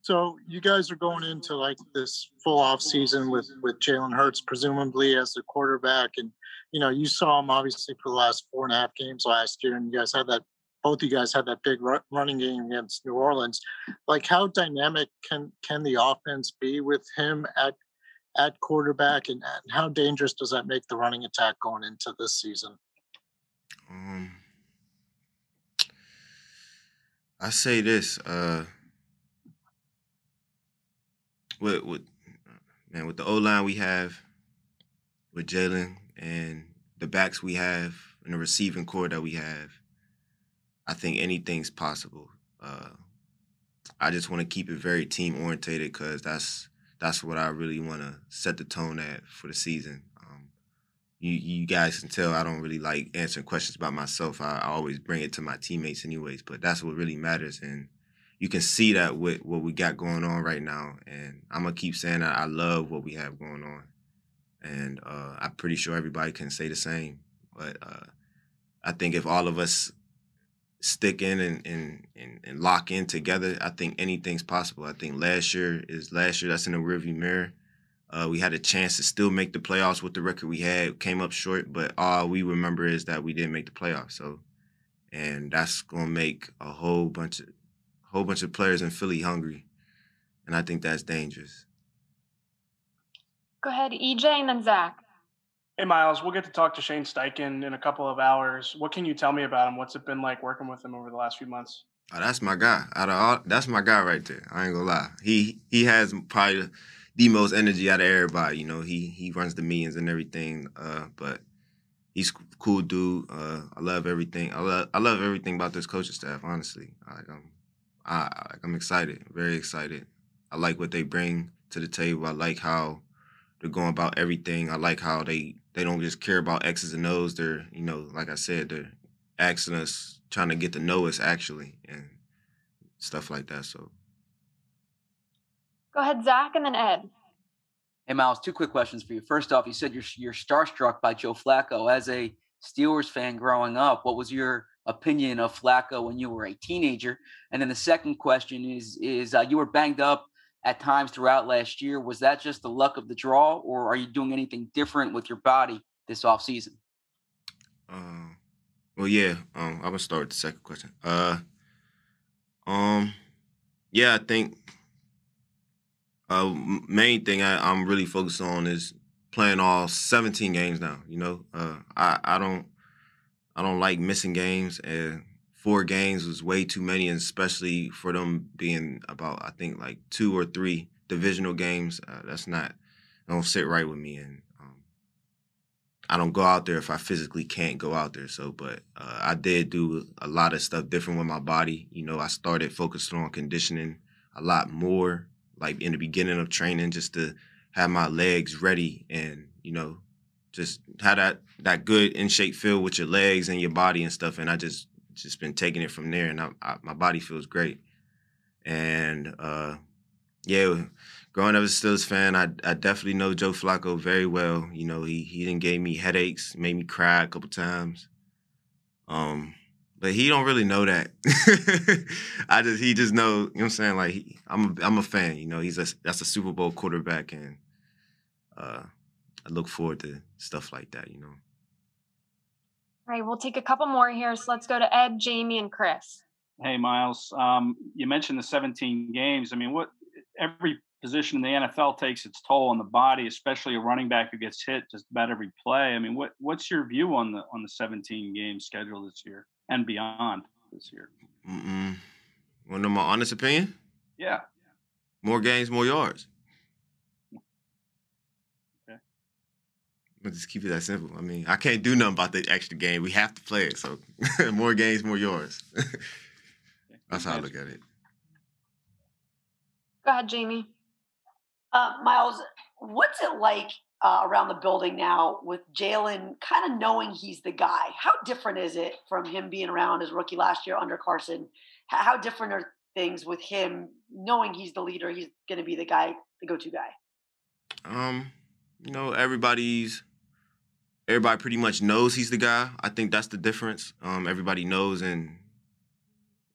So you guys are going into like this full off season with with Jalen Hurts presumably as the quarterback, and you know you saw him obviously for the last four and a half games last year, and you guys had that both you guys had that big running game against New Orleans. Like, how dynamic can can the offense be with him at at quarterback, and, and how dangerous does that make the running attack going into this season? Um, I say this, uh, with with man, with the O line we have, with Jalen and the backs we have and the receiving core that we have, I think anything's possible. Uh, I just want to keep it very team orientated because that's that's what I really want to set the tone at for the season. Um, you you guys can tell I don't really like answering questions about myself. I, I, always bring it to my teammates anyways, but that's what really matters, and you can see that with what we got going on right now. And I'm gonna keep saying that I love what we have going on, and uh, I'm pretty sure everybody can say the same. But uh, I think if all of us stick in and, and, and, and, lock in together, I think anything's possible. I think last year is last year. That's in the rearview mirror. Uh, we had a chance to still make the playoffs with the record we had. Came up short, but all we remember is that we didn't make the playoffs. So, and that's gonna make a whole bunch of whole bunch of players in Philly hungry, and I think that's dangerous. Go ahead, EJ, and then Zach. Hey, Miles, we'll get to talk to Shane Steichen in a couple of hours. What can you tell me about him? What's it been like working with him over the last few months? Oh, that's my guy. Out of all, that's my guy right there. I ain't gonna lie. He he has probably the most energy out of everybody. You know, he he runs the meetings and everything. Uh, but he's cool dude. Uh, I love everything. I love I love everything about this coaching staff. Honestly, like I'm I I'm excited, very excited. I like what they bring to the table. I like how they're going about everything. I like how they they don't just care about X's and O's. They're, you know, like I said, they're asking us, trying to get to know us actually, and stuff like that. So, go ahead, Zach, and then Ed. Hey, Miles, two quick questions for you. First off, you said you're you're starstruck by Joe Flacco. As a Steelers fan growing up, what was your opinion of Flacco when you were a teenager? And then the second question is is uh, you were banged up at times throughout last year. Was that just the luck of the draw, or are you doing anything different with your body this off season? Um, well, yeah. Um, I'm gonna start with the second question. Uh, um, yeah, I think Uh, main thing I, I'm really focused on is playing all 17 games now. You know, uh, I I don't I don't like missing games, and four games was way too many, and especially for them being about I think like two or three divisional games. Uh, that's not don't sit right with me, and um, I don't go out there if I physically can't go out there. So, but uh, I did do a lot of stuff different with my body. You know, I started focusing on conditioning a lot more, like in the beginning of training, just to have my legs ready and you know just have that that good in shape feel with your legs and your body and stuff. And I just just been taking it from there, and I, I, my body feels great. And uh, yeah, growing up as a Steelers fan, I I definitely know Joe Flacco very well. You know, he he didn't gave me headaches, made me cry a couple times. Um, but he don't really know that. I just he just know, you know what I'm saying? Like he, I'm a, I'm a fan, you know. He's a that's a Super Bowl quarterback and uh I look forward to stuff like that, you know. All right, we'll take a couple more here. So let's go to Ed, Jamie, and Chris. Hey, Miles. Um, you mentioned the 17 games. I mean, what every position in the NFL takes its toll on the body, especially a running back who gets hit just about every play. I mean, what what's your view on the on the 17 game schedule this year and beyond this year? Mm-mm. Want to know my honest opinion? Yeah. More games, more yards. Let's just keep it that simple. I mean, I can't do nothing about the extra game. We have to play it. So more games, more yards. That's how I look at it. Go ahead, Jamie. Uh, Miles, what's it like uh, around the building now with Jalen kind of knowing he's the guy? How different is it from him being around as rookie last year under Carson? H- how different are things with him knowing he's the leader, he's going to be the guy, the go-to guy? Um, you know, everybody's everybody pretty much knows he's the guy. I think that's the difference. Um, everybody knows and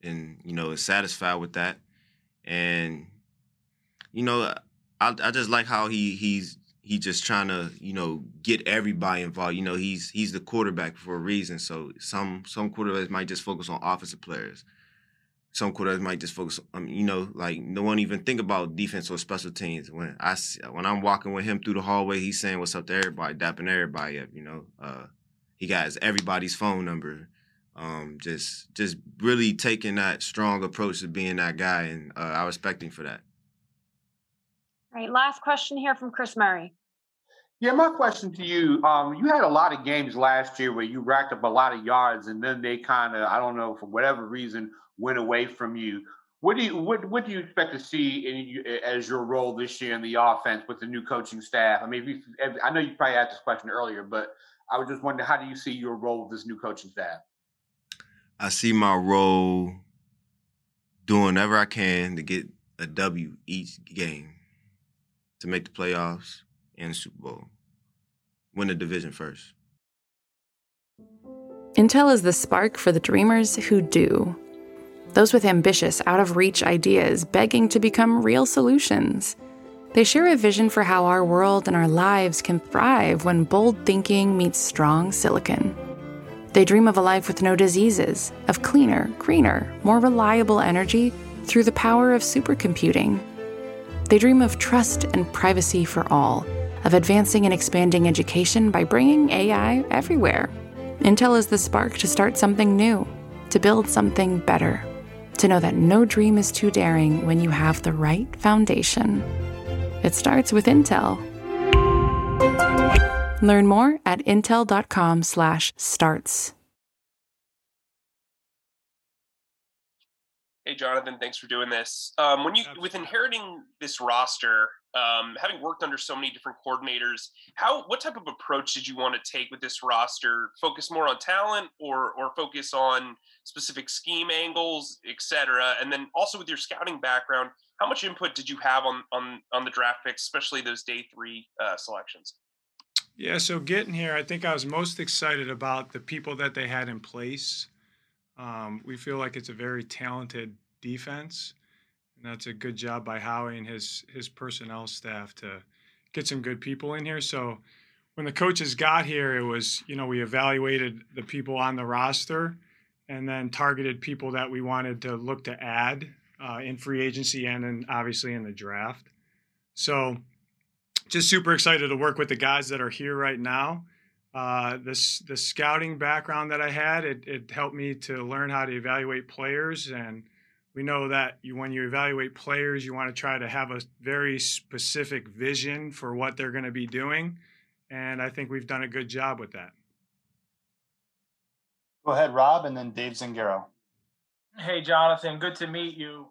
and you know is satisfied with that. And you know, I I just like how he he's he just trying to you know get everybody involved. You know, he's he's the quarterback for a reason. So some some quarterbacks might just focus on offensive players. Some quarterbacks might just focus. Um, you know, like no one even think about defense or special teams. When I when I'm walking with him through the hallway, he's saying what's up to everybody, dapping everybody up. You know, uh, he got his, everybody's phone number. Um, just just really taking that strong approach to being that guy, and uh, I respect him for that. All right, last question here from Chris Murray. Yeah, my question to you: um, You had a lot of games last year where you racked up a lot of yards, and then they kind of, I don't know, for whatever reason, went away from you. What do you what what do you expect to see in you, as your role this year in the offense with the new coaching staff? I mean, if, I know you probably asked this question earlier, but I was just wondering, how do you see your role with this new coaching staff? I see my role doing whatever I can to get a W each game to make the playoffs and the Super Bowl. Win the division first. Intel is the spark for the dreamers who do. Those with ambitious, out of reach ideas begging to become real solutions. They share a vision for how our world and our lives can thrive when bold thinking meets strong silicon. They dream of a life with no diseases, of cleaner, greener, more reliable energy through the power of supercomputing. They dream of trust and privacy for all, of advancing and expanding education by bringing AI everywhere. Intel is the spark to start something new, to build something better, to know that no dream is too daring when you have the right foundation. It starts with Intel. Learn more at intel.com/starts. Hey, Jonathan, thanks for doing this. Um, when you with inheriting this roster, um, having worked under so many different coordinators, how what type of approach did you want to take with this roster? Focus more on talent, or or focus on specific scheme angles, et cetera? And then also with your scouting background, how much input did you have on on on the draft picks, especially those day three uh, selections? Yeah, so getting here, I think I was most excited about the people that they had in place. Um, we feel like it's a very talented defense, and that's a good job by Howie and his his personnel staff to get some good people in here. So when the coaches got here, it was you know we evaluated the people on the roster, and then targeted people that we wanted to look to add uh, in free agency and then obviously in the draft. So, just super excited to work with the guys that are here right now. Uh, this the scouting background that I had it, it helped me to learn how to evaluate players, and we know that you, when you evaluate players, you want to try to have a very specific vision for what they're going to be doing, and I think we've done a good job with that. Go ahead, Rob, and then Dave Zangaro. Hey, Jonathan, good to meet you.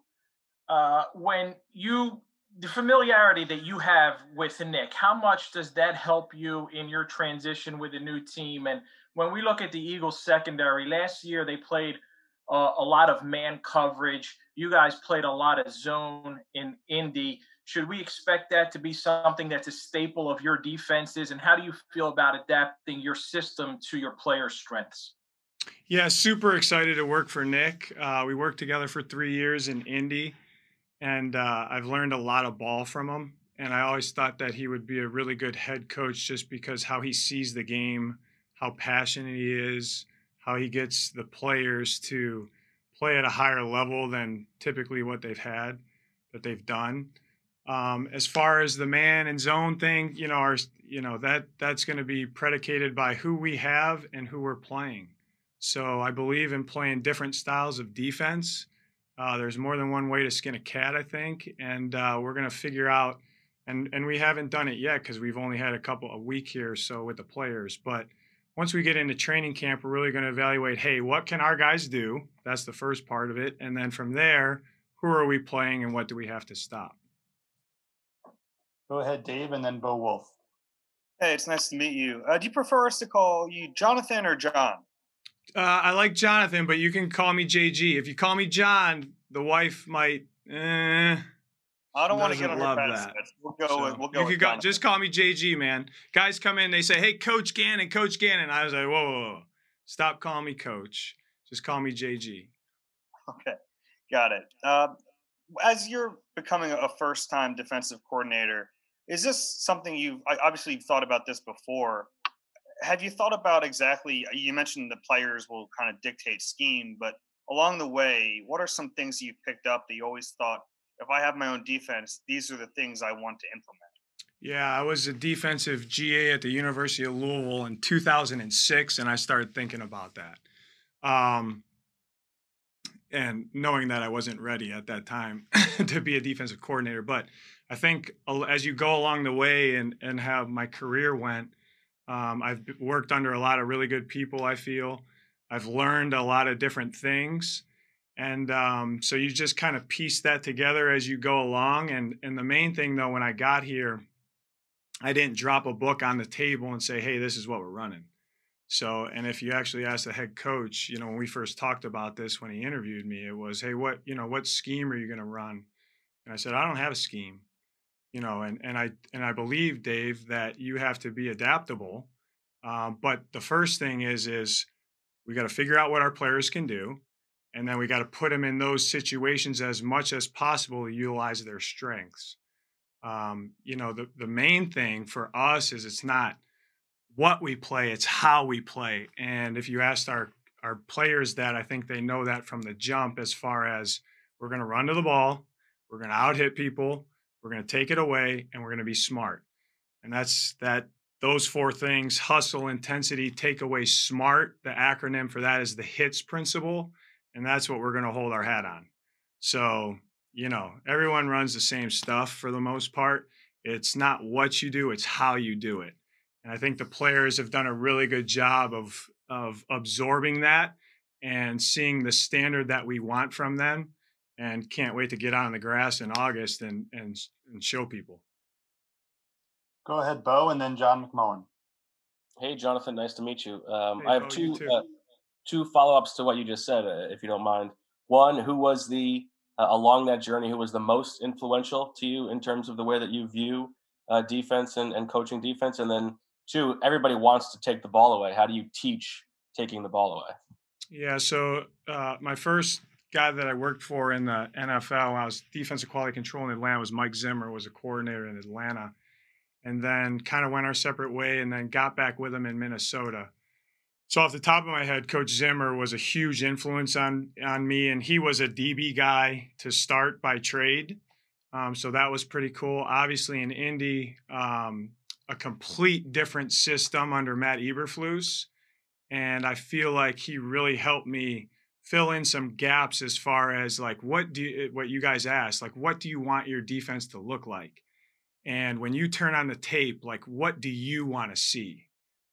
Uh, when you the familiarity that you have with Nick, how much does that help you in your transition with the new team? And when we look at the Eagles secondary, last year they played uh, a lot of man coverage. You guys played a lot of zone in Indy. Should we expect that to be something that's a staple of your defenses? And how do you feel about adapting your system to your players' strengths? Yeah, super excited to work for Nick. Uh, we worked together for three years in Indy and uh, I've learned a lot of ball from him. And I always thought that he would be a really good head coach just because how he sees the game, how passionate he is, how he gets the players to play at a higher level than typically what they've had, that they've done. Um, as far as the man and zone thing, you know, our, you know that that's going to be predicated by who we have and who we're playing. So I believe in playing different styles of defense uh, there's more than one way to skin a cat, I think, and uh, we're gonna figure out. And and we haven't done it yet because we've only had a couple a week here, so with the players. But once we get into training camp, we're really going to evaluate. Hey, what can our guys do? That's the first part of it, and then from there, who are we playing and what do we have to stop? Go ahead, Dave, and then Bo Wulf. Hey, it's nice to meet you. Uh, do you prefer us to call you Jonathan or John? Uh, I like Jonathan, but you can call me JG. If you call me John, the wife might. Eh, I don't want to get on her bad side. We'll go. So with, we'll go. you could go, just call me JG, man. Guys come in, they say, "Hey, Coach Gannon, Coach Gannon." I was like, "Whoa, whoa, whoa. stop calling me Coach. Just call me JG." Okay, got it. Uh, as you're becoming a first-time defensive coordinator, is this something you've obviously you've thought about this before? Have you thought about exactly? You mentioned the players will kind of dictate scheme, but along the way, what are some things you picked up that you always thought, if I have my own defense, these are the things I want to implement? Yeah, I was a defensive GA at the University of Louisville in 2006, and I started thinking about that. Um, and knowing that I wasn't ready at that time to be a defensive coordinator. But I think as you go along the way and, and how my career went, um, I've worked under a lot of really good people, I feel. I've learned a lot of different things. And um, so you just kind of piece that together as you go along. And, and the main thing, though, when I got here, I didn't drop a book on the table and say, hey, this is what we're running. So, and if you actually ask the head coach, you know, when we first talked about this when he interviewed me, it was, hey, what, you know, what scheme are you going to run? And I said, I don't have a scheme, you know, and, and I, and I believe, Dave, that you have to be adaptable. Um, but the first thing is, is we got to figure out what our players can do. And then we got to put them in those situations as much as possible to utilize their strengths. Um, you know, the, the main thing for us is it's not what we play, it's how we play. And if you asked our our players that, I think they know that from the jump as far as we're going to run to the ball, we're going to out hit people, we're going to take it away, and we're going to be smart. And that's that those four things hustle, intensity, take away, smart. The acronym for that is the HITS principle. And that's what we're going to hold our hat on. So, you know, everyone runs the same stuff for the most part. It's not what you do, it's how you do it. And I think the players have done a really good job of of absorbing that and seeing the standard that we want from them and can't wait to get on the grass in August and and and show people. Go ahead, Bo, and then John McMullen. Hey, Jonathan, nice to meet you. Um, Hey, I have Bo, two uh, two follow ups to what you just said, uh, if you don't mind. One, who was the uh, along that journey who was the most influential to you in terms of the way that you view uh, defense and, and coaching defense? And then two, everybody wants to take the ball away. How do you teach taking the ball away? Yeah, so uh, my first guy that I worked for in the NFL, I was defensive quality control in Atlanta, was Mike Zimmer, was a coordinator in Atlanta, and then kind of went our separate way, and then got back with him in Minnesota. So off the top of my head, Coach Zimmer was a huge influence on on me, and he was a DB guy to start by trade. Um, so that was pretty cool. Obviously, in Indy, um, a complete different system under Matt Eberflus, and I feel like he really helped me fill in some gaps as far as like what do you, what you guys asked, like what do you want your defense to look like, and when you turn on the tape, like what do you want to see?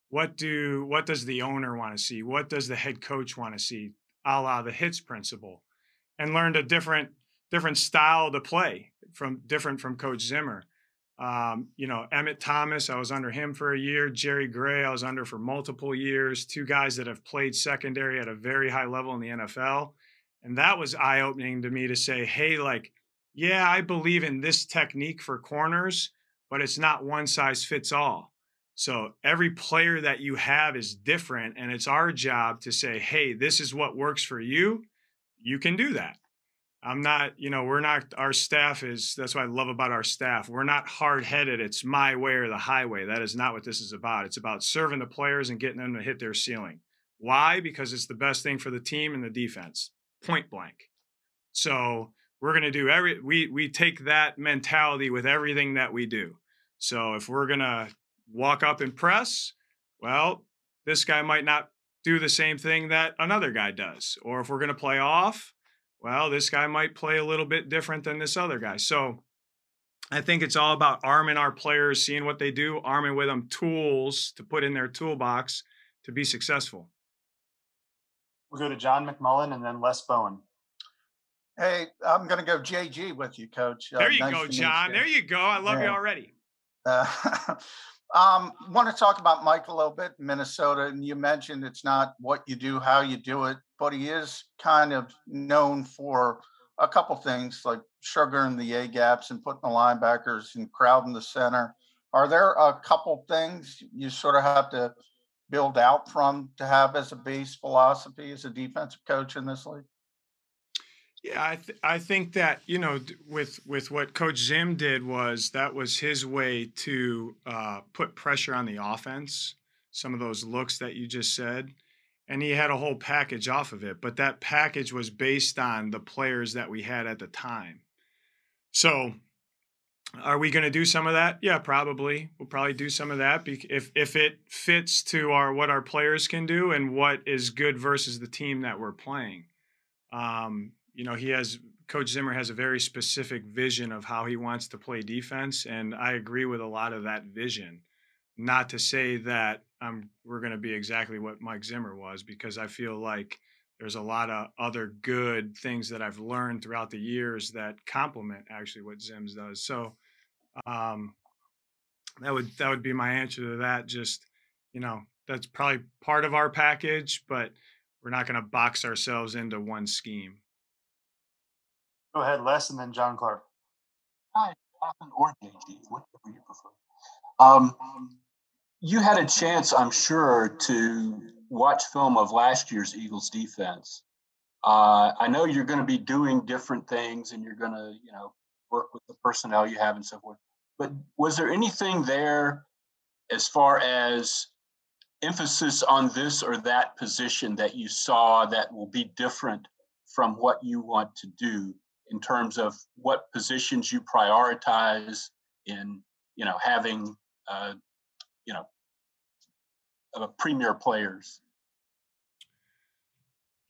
What do what does the owner want to see? What does the head coach want to see? A la the hits principle, and learned a different different style to play from different from Coach Zimmer. Um, you know, Emmitt Thomas, I was under him for a year. Jerry Gray, I was under for multiple years. Two guys that have played secondary at a very high level in the NFL. And that was eye opening to me to say, hey, like, yeah, I believe in this technique for corners, but it's not one size fits all. So every player that you have is different. And it's our job to say, hey, this is what works for you. You can do that. I'm not, you know, we're not, our staff is, that's what I love about our staff. We're not hard headed. It's my way or the highway. That is not what this is about. It's about serving the players and getting them to hit their ceiling. Why? Because it's the best thing for the team and the defense, point blank. So we're going to do every, we, we take that mentality with everything that we do. So if we're going to walk up and press, well, this guy might not do the same thing that another guy does. Or if we're going to play off, well, this guy might play a little bit different than this other guy. So I think it's all about arming our players, seeing what they do, arming with them tools to put in their toolbox to be successful. We'll go to John McMullen and then Les Bowen. Hey, I'm going to go JG with you, Coach. Uh, there you nice go, John. You. There you go. I love yeah. you already. Uh, um, want to talk about Mike a little bit, Minnesota, and you mentioned it's not what you do, how you do it but he is kind of known for a couple things like sugaring the A gaps and putting the linebackers and crowding the center. Are there a couple things you sort of have to build out from to have as a base philosophy as a defensive coach in this league? Yeah, I th- I think that you know with with what Coach Zim did was that was his way to uh, put pressure on the offense. Some of those looks that you just said, and he had a whole package off of it but that package was based on the players that we had at the time. So are we going to do some of that? Yeah probably. We'll probably do some of that if if it fits to our what our players can do and what is good versus the team that we're playing. Um, you know he has coach zimmer has a very specific vision of how he wants to play defense and i agree with a lot of that vision not to say that we're going to be exactly what Mike Zimmer was, because I feel like there's a lot of other good things that I've learned throughout the years that complement actually what Zims does. So um, that would that would be my answer to that. Just you know, that's probably part of our package, but we're not going to box ourselves into one scheme. Go ahead, Les, and then John Clark. Hi, Jonathan or JG, whatever you prefer. Um, you had a chance, I'm sure, to watch film of last year's Eagles defense. Uh, I know you're going to be doing different things and you're going to, you know, work with the personnel you have and so forth. But was there anything there as far as emphasis on this or that position that you saw that will be different from what you want to do in terms of what positions you prioritize in, you know, having uh, you know, uh, premier players?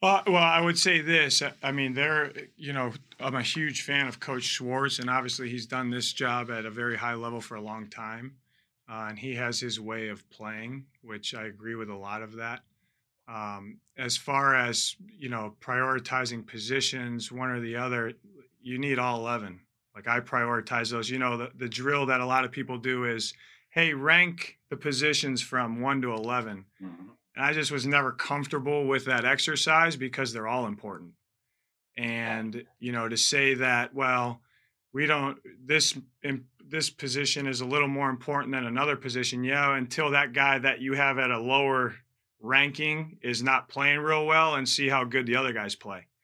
Well, well, I would say this. I mean, there, you know, I'm a huge fan of Coach Schwartz, and obviously he's done this job at a very high level for a long time. Uh, and he has his way of playing, which I agree with a lot of that. Um, as far as you know, prioritizing positions, one or the other, you need all eleven. Like I prioritize those. You know, the, the drill that a lot of people do is hey, rank the positions from one to 11. Mm-hmm. And I just was never comfortable with that exercise because they're all important. And, you know, to say that, well, we don't, this, in, this position is a little more important than another position. Yeah, until that guy that you have at a lower ranking is not playing real well and see how good the other guys play.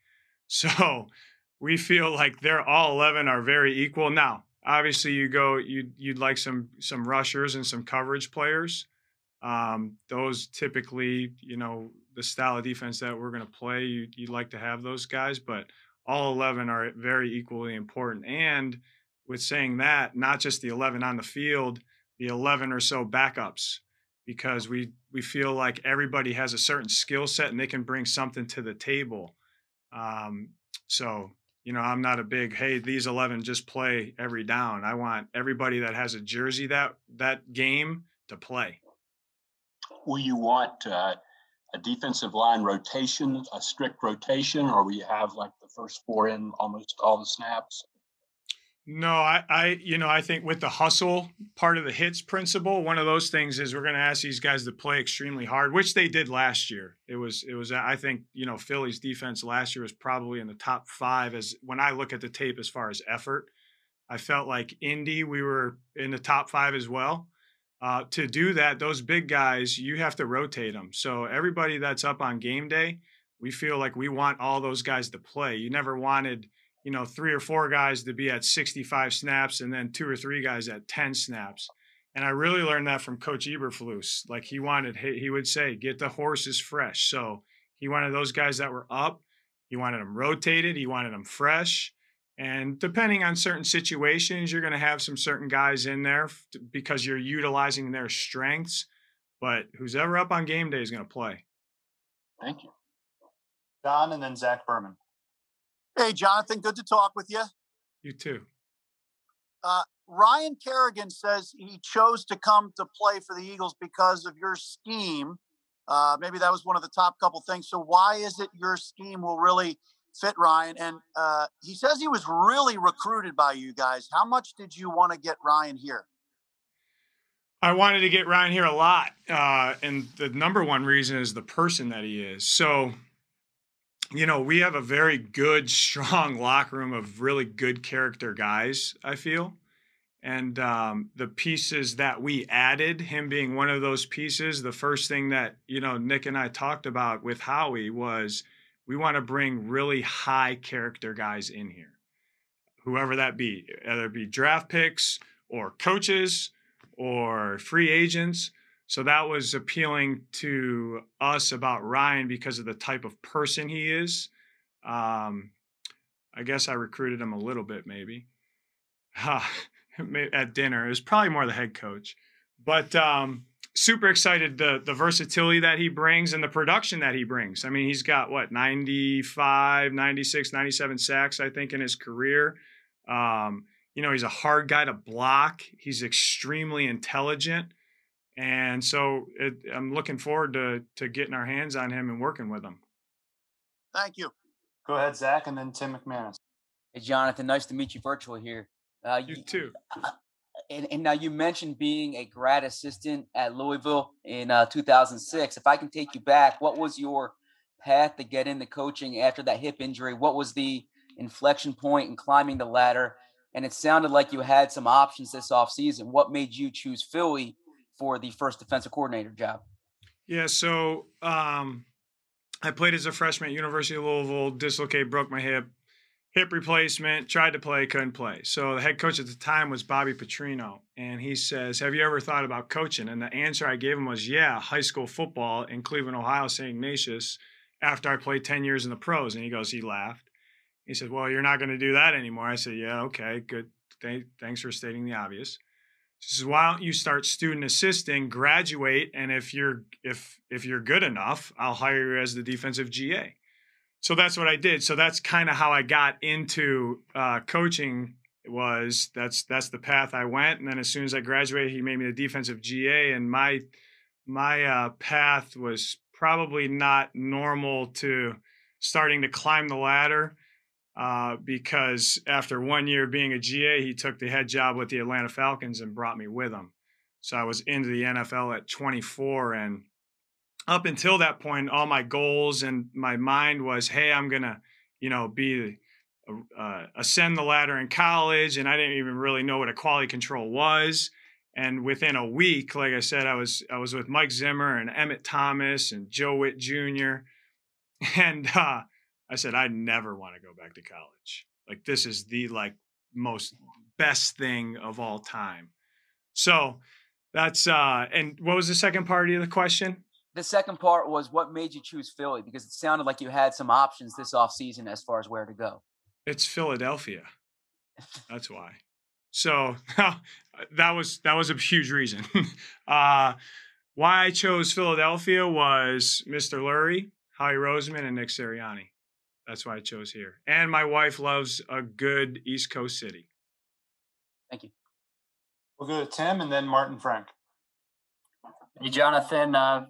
So we feel like they're all 11 are very equal. Now, obviously you go you you'd like some some rushers and some coverage players. Um, those typically, you know, the style of defense that we're going to play, you, you'd like to have those guys, but all 11 are very equally important. And with saying that, not just the 11 on the field, the 11 or so backups, because we we feel like everybody has a certain skill set and they can bring something to the table. Um, so you know, I'm not a big hey these 11 just play every down. I want everybody that has a jersey that that game to play. Will you want uh, a defensive line rotation, a strict rotation, or will you have like the first four in almost all the snaps? No, I, I, you know, I think with the hustle part of the hits principle, one of those things is we're going to ask these guys to play extremely hard, which they did last year. It was, it was, I think, you know, Philly's defense last year was probably in the top five as when I look at the tape as far as effort. I felt like Indy, we were in the top five as well. Uh, to do that, those big guys, you have to rotate them. So everybody that's up on game day, we feel like we want all those guys to play. You never wanted you know, three or four guys to be at 65 snaps and then two or three guys at 10 snaps. And I really learned that from Coach Eberflus. Like he wanted, he would say, get the horses fresh. So he wanted those guys that were up. He wanted them rotated. He wanted them fresh. And depending on certain situations, you're going to have some certain guys in there because you're utilizing their strengths. But who's ever up on game day is going to play. Thank you. John and then Zach Berman. Hey, Jonathan, good to talk with you. You too. Uh, Ryan Kerrigan says he chose to come to play for the Eagles because of your scheme. Uh, maybe that was one of the top couple things. So, why is it your scheme will really fit Ryan? And uh, he says he was really recruited by you guys. How much did you want to get Ryan here? I wanted to get Ryan here a lot. Uh, and the number one reason is the person that he is. So, you know, we have a very good, strong locker room of really good character guys, I feel. And um, the pieces that we added, him being one of those pieces, the first thing that, you know, Nick and I talked about with Howie was we want to bring really high character guys in here, whoever that be, whether it be draft picks or coaches or free agents. So that was appealing to us about Ryan because of the type of person he is. Um, I guess I recruited him a little bit, maybe at dinner. It was probably more the head coach, but um, super excited the the versatility that he brings and the production that he brings. I mean, he's got what 95, 96, 97 sacks, I think, in his career. Um, you know, he's a hard guy to block. He's extremely intelligent. And so it, I'm looking forward to to getting our hands on him and working with him. Thank you. Go ahead, Zach, and then Tim McManus. Hey, Jonathan, nice to meet you virtually here. Uh, you, you too. Uh, and, and now you mentioned being a grad assistant at Louisville in uh, 2006. If I can take you back, what was your path to get into coaching after that hip injury? What was the inflection point in climbing the ladder? And it sounded like you had some options this offseason. What made you choose Philly for the first defensive coordinator job? Yeah, so um, I played as a freshman at University of Louisville, dislocated, broke my hip, hip replacement, tried to play, couldn't play. So the head coach at the time was Bobby Petrino, and he says, "Have you ever thought about coaching?" And the answer I gave him was, "Yeah, high school football in Cleveland, Ohio, St. Ignatius." After I played ten years in the pros, and he goes, he laughed. He said, "Well, you're not going to do that anymore." I said, "Yeah, okay, good. Th- thanks for stating the obvious." Says, "Why don't you start student assisting, graduate, and if you're if if you're good enough, I'll hire you as the defensive GA." So that's what I did. So that's kind of how I got into uh, coaching. Was that's that's the path I went, and then as soon as I graduated, he made me the defensive GA, and my my uh, path was probably not normal to starting to climb the ladder uh, because after one year being a GA, he took the head job with the Atlanta Falcons and brought me with him. So I was into the NFL at 24. And up until that point, all my goals and my mind was, hey, I'm going to, you know, be uh, ascend the ladder in college. And I didn't even really know what a quality control was. And within a week, like I said, I was I was with Mike Zimmer and Emmitt Thomas and Joe Whitt Jr. And uh, I said I never want to go back to college. Like this is the like most best thing of all time. So that's uh and what was the second part of the question? The second part was what made you choose Philly because it sounded like you had some options this offseason as far as where to go. It's Philadelphia. That's why. So that was that was a huge reason. uh, why I chose Philadelphia was Mr. Lurie, Howie Roseman, and Nick Sirianni. That's why I chose here. And my wife loves a good East Coast city. Thank you. We'll go to Tim and then Martin Frank. Hey, Jonathan. Uh,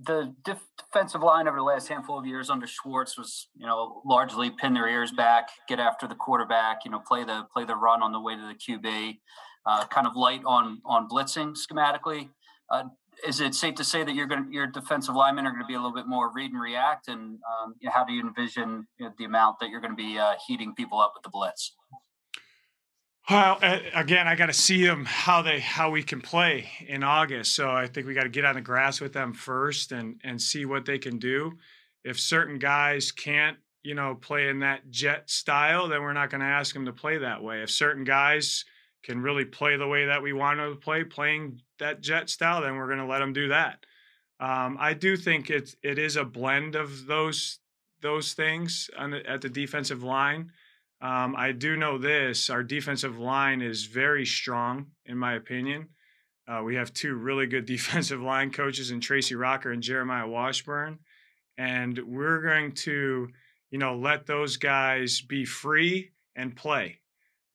the def- defensive line over the last handful of years under Schwartz was, you know, largely pin their ears back, get after the quarterback, you know, play the play the run on the way to the QB, uh, kind of light on on blitzing schematically. Uh, is it safe to say that you're going to, your defensive linemen are going to be a little bit more read and react? And um, how do you envision you know, the amount that you're going to be uh, heating people up with the blitz? Well, again, I got to see them how they how we can play in August. So I think we got to get on the grass with them first and and see what they can do. If certain guys can't, you know, play in that jet style, then we're not going to ask them to play that way. If certain guys can really play the way that we want them to play, playing that jet style, then we're going to let them do that. Um, I do think it's it is a blend of those those things the, at the defensive line. Um, I do know this our defensive line is very strong, in my opinion. Uh, we have two really good defensive line coaches in Tracy Rocker and Jeremiah Washburn. And we're going to, you know, let those guys be free and play.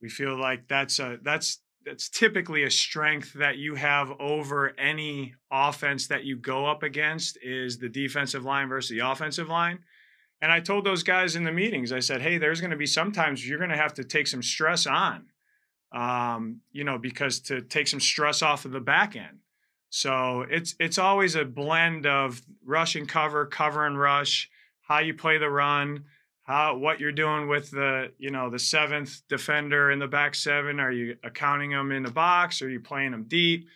We feel like that's a that's that's typically a strength that you have over any offense that you go up against is the defensive line versus the offensive line. And I told those guys in the meetings, I said, hey, there's going to be sometimes you're going to have to take some stress on, um, you know, because to take some stress off of the back end. So it's it's always a blend of rush and cover, cover and rush, how you play the run, how what you're doing with the you know the seventh defender in the back seven. Are you accounting them in the box? Are you playing them deep?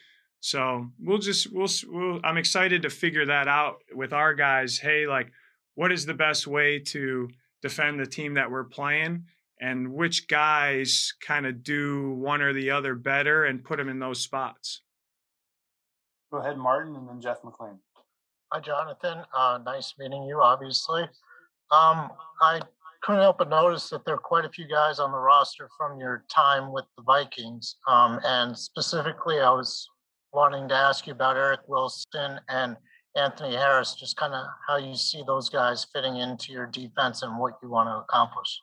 So we'll just we'll, we'll I'm excited to figure that out with our guys. Hey, like what is the best way to defend the team that we're playing and which guys kind of do one or the other better and put them in those spots. Go ahead, Martin, and then Jeff McLane. Hi, Jonathan. Uh, nice meeting you, obviously. Um, I couldn't help but notice that there are quite a few guys on the roster from your time with the Vikings. Um, and specifically, I was wanting to ask you about Eric Wilson and Anthony Harris, just kind of how you see those guys fitting into your defense and what you want to accomplish.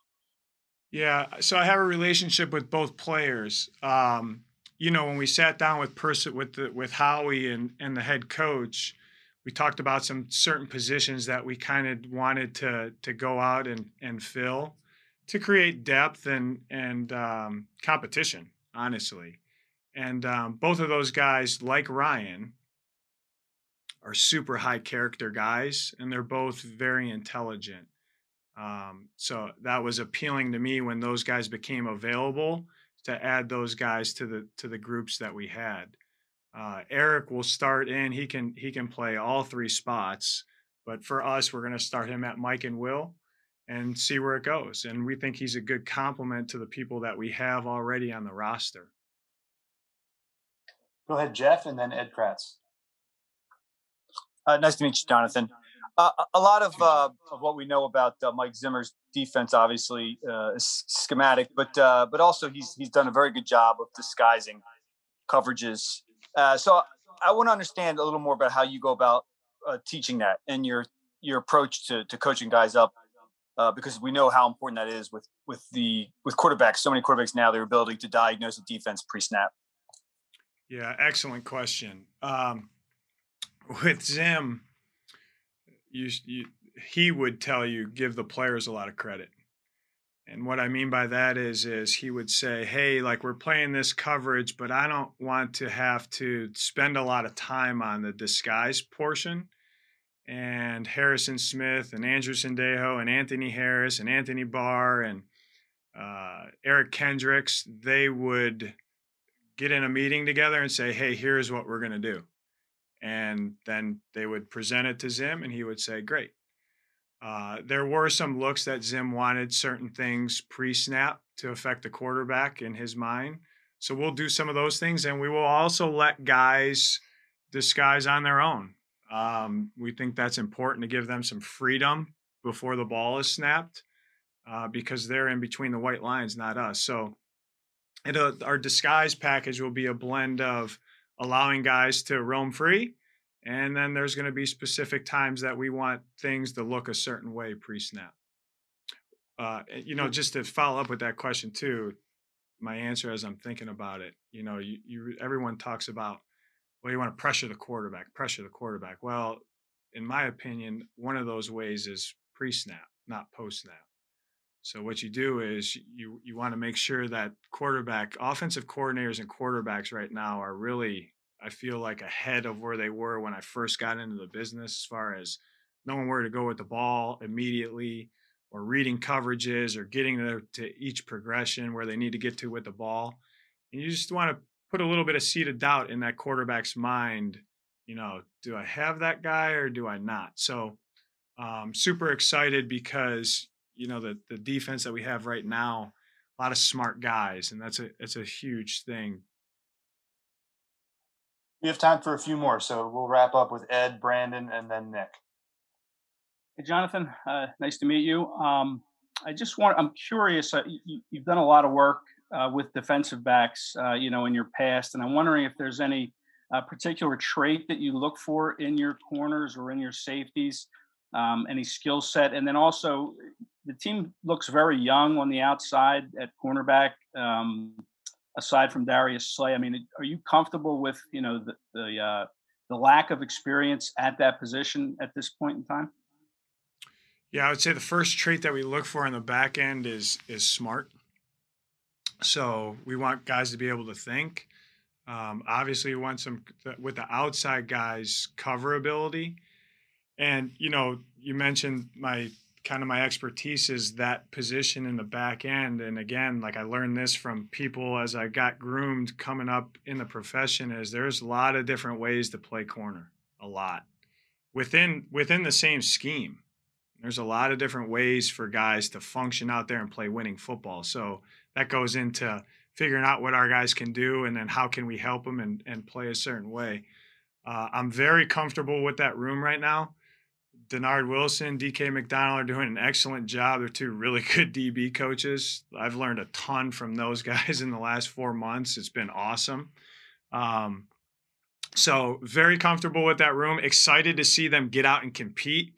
Yeah, so I have a relationship with both players. Um, you know, when we sat down with person with the, with Howie and and the head coach, we talked about some certain positions that we kind of wanted to to go out and and fill to create depth and and um, competition, honestly. And um, both of those guys, like Ryan, are super high character guys, and they're both very intelligent. Um, so that was appealing to me when those guys became available to add those guys to the to the groups that we had. Uh, Eric will start in; he can he can play all three spots. But for us, we're going to start him at Mike and Will and see where it goes. And we think he's a good complement to the people that we have already on the roster. Go ahead, Jeff, and then Ed Kracz. Uh, nice to meet you, Jonathan. Uh, a lot of uh, of what we know about uh, Mike Zimmer's defense, obviously, uh, is schematic, but uh, but also he's he's done a very good job of disguising coverages. Uh, so I want to understand a little more about how you go about uh, teaching that and your your approach to to coaching guys up, uh, because we know how important that is with with the with quarterbacks. So many quarterbacks now, their ability to diagnose a defense pre snap. Yeah, excellent question. Um, with Zim, you, you, he would tell you give the players a lot of credit. And what I mean by that is is he would say, "Hey, like we're playing this coverage, but I don't want to have to spend a lot of time on the disguise portion." And Harrison Smith and Andrew Sendejo and Anthony Harris and Anthony Barr and uh, Eric Kendricks, they would get in a meeting together and say, "Hey, here's what we're going to do." and then they would present it to Zim, and he would say, "Great." Uh, there were some looks that Zim wanted certain things pre-snap to affect the quarterback in his mind. So we'll do some of those things, and we will also let guys disguise on their own. Um, we think that's important to give them some freedom before the ball is snapped, uh, because they're in between the white lines, not us. So our disguise package will be a blend of allowing guys to roam free and then there's going to be specific times that we want things to look a certain way pre-snap. Uh, you know just to follow up with that question too my answer as i'm thinking about it you know you, you everyone talks about well you want to pressure the quarterback pressure the quarterback. Well in my opinion one of those ways is pre-snap not post-snap. So what you do is you you want to make sure that quarterback offensive coordinators and quarterbacks right now are really I feel like ahead of where they were when I first got into the business as far as knowing where to go with the ball immediately or reading coverages or getting to, to each progression where they need to get to with the ball. And you just want to put a little bit of seed of doubt in that quarterback's mind. You know, do I have that guy or do I not? So, um, super excited because you know the the defense that we have right now, a lot of smart guys, and that's a it's a huge thing. We have time for a few more, so we'll wrap up with Ed, Brandon, and then Nick. Hey, Jonathan, uh, nice to meet you. Um, I just want, I'm curious, uh, you, have done a lot of work uh, with defensive backs, uh, you know, in your past, and I'm wondering if there's any uh, particular trait that you look for in your corners or in your safeties, um, any skill set, and then also the team looks very young on the outside at cornerback. Um, aside from Darius Slay, I mean, are you comfortable with you know the the, uh, the lack of experience at that position at this point in time? Yeah, I would say the first trait that we look for in the back end is is smart. So we want guys to be able to think. Um, obviously, we want some with the outside guys cover ability. And you know, you mentioned my kind of my expertise is that position in the back end. And again, like I learned this from people as I got groomed coming up in the profession is there's a lot of different ways to play corner. A lot. Within within the same scheme. There's a lot of different ways for guys to function out there and play winning football. So that goes into figuring out what our guys can do and then how can we help them and, and play a certain way. Uh, I'm very comfortable with that room right now. Dennard Wilson, DK McDonald are doing an excellent job. They're two really good DB coaches. I've learned a ton from those guys in the last four months. It's been awesome. Um, so very comfortable with that room. Excited to see them get out and compete.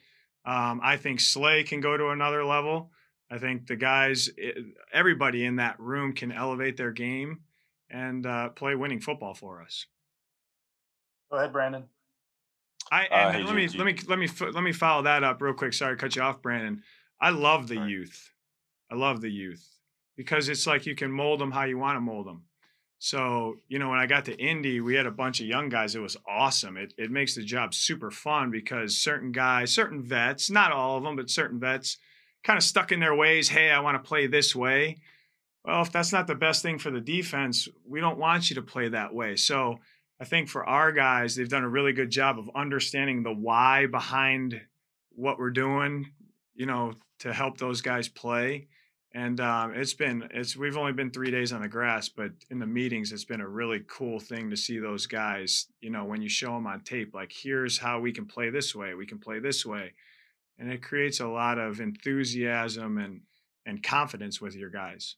Um, I think Slay can go to another level. I think the guys, eh, everybody in that room can elevate their game and uh, play winning football for us. Go ahead, Brandon. I uh, and uh, let me let me let me let me follow that up real quick. Sorry to cut you off, Brandon. I love the Sorry. youth. I love the youth because it's like you can mold them how you want to mold them. So, you know, when I got to Indy, we had a bunch of young guys. It was awesome. It, it makes the job super fun because certain guys, certain vets, not all of them, but certain vets kind of stuck in their ways. Hey, I want to play this way. Well, if that's not the best thing for the defense, we don't want you to play that way. So I think for our guys, they've done a really good job of understanding the why behind what we're doing, you know, to help those guys play. And um, it's been it's we've only been three days on the grass, but in the meetings, it's been a really cool thing to see those guys. You know, when you show them on tape, like here's how we can play this way, we can play this way, and it creates a lot of enthusiasm and and confidence with your guys.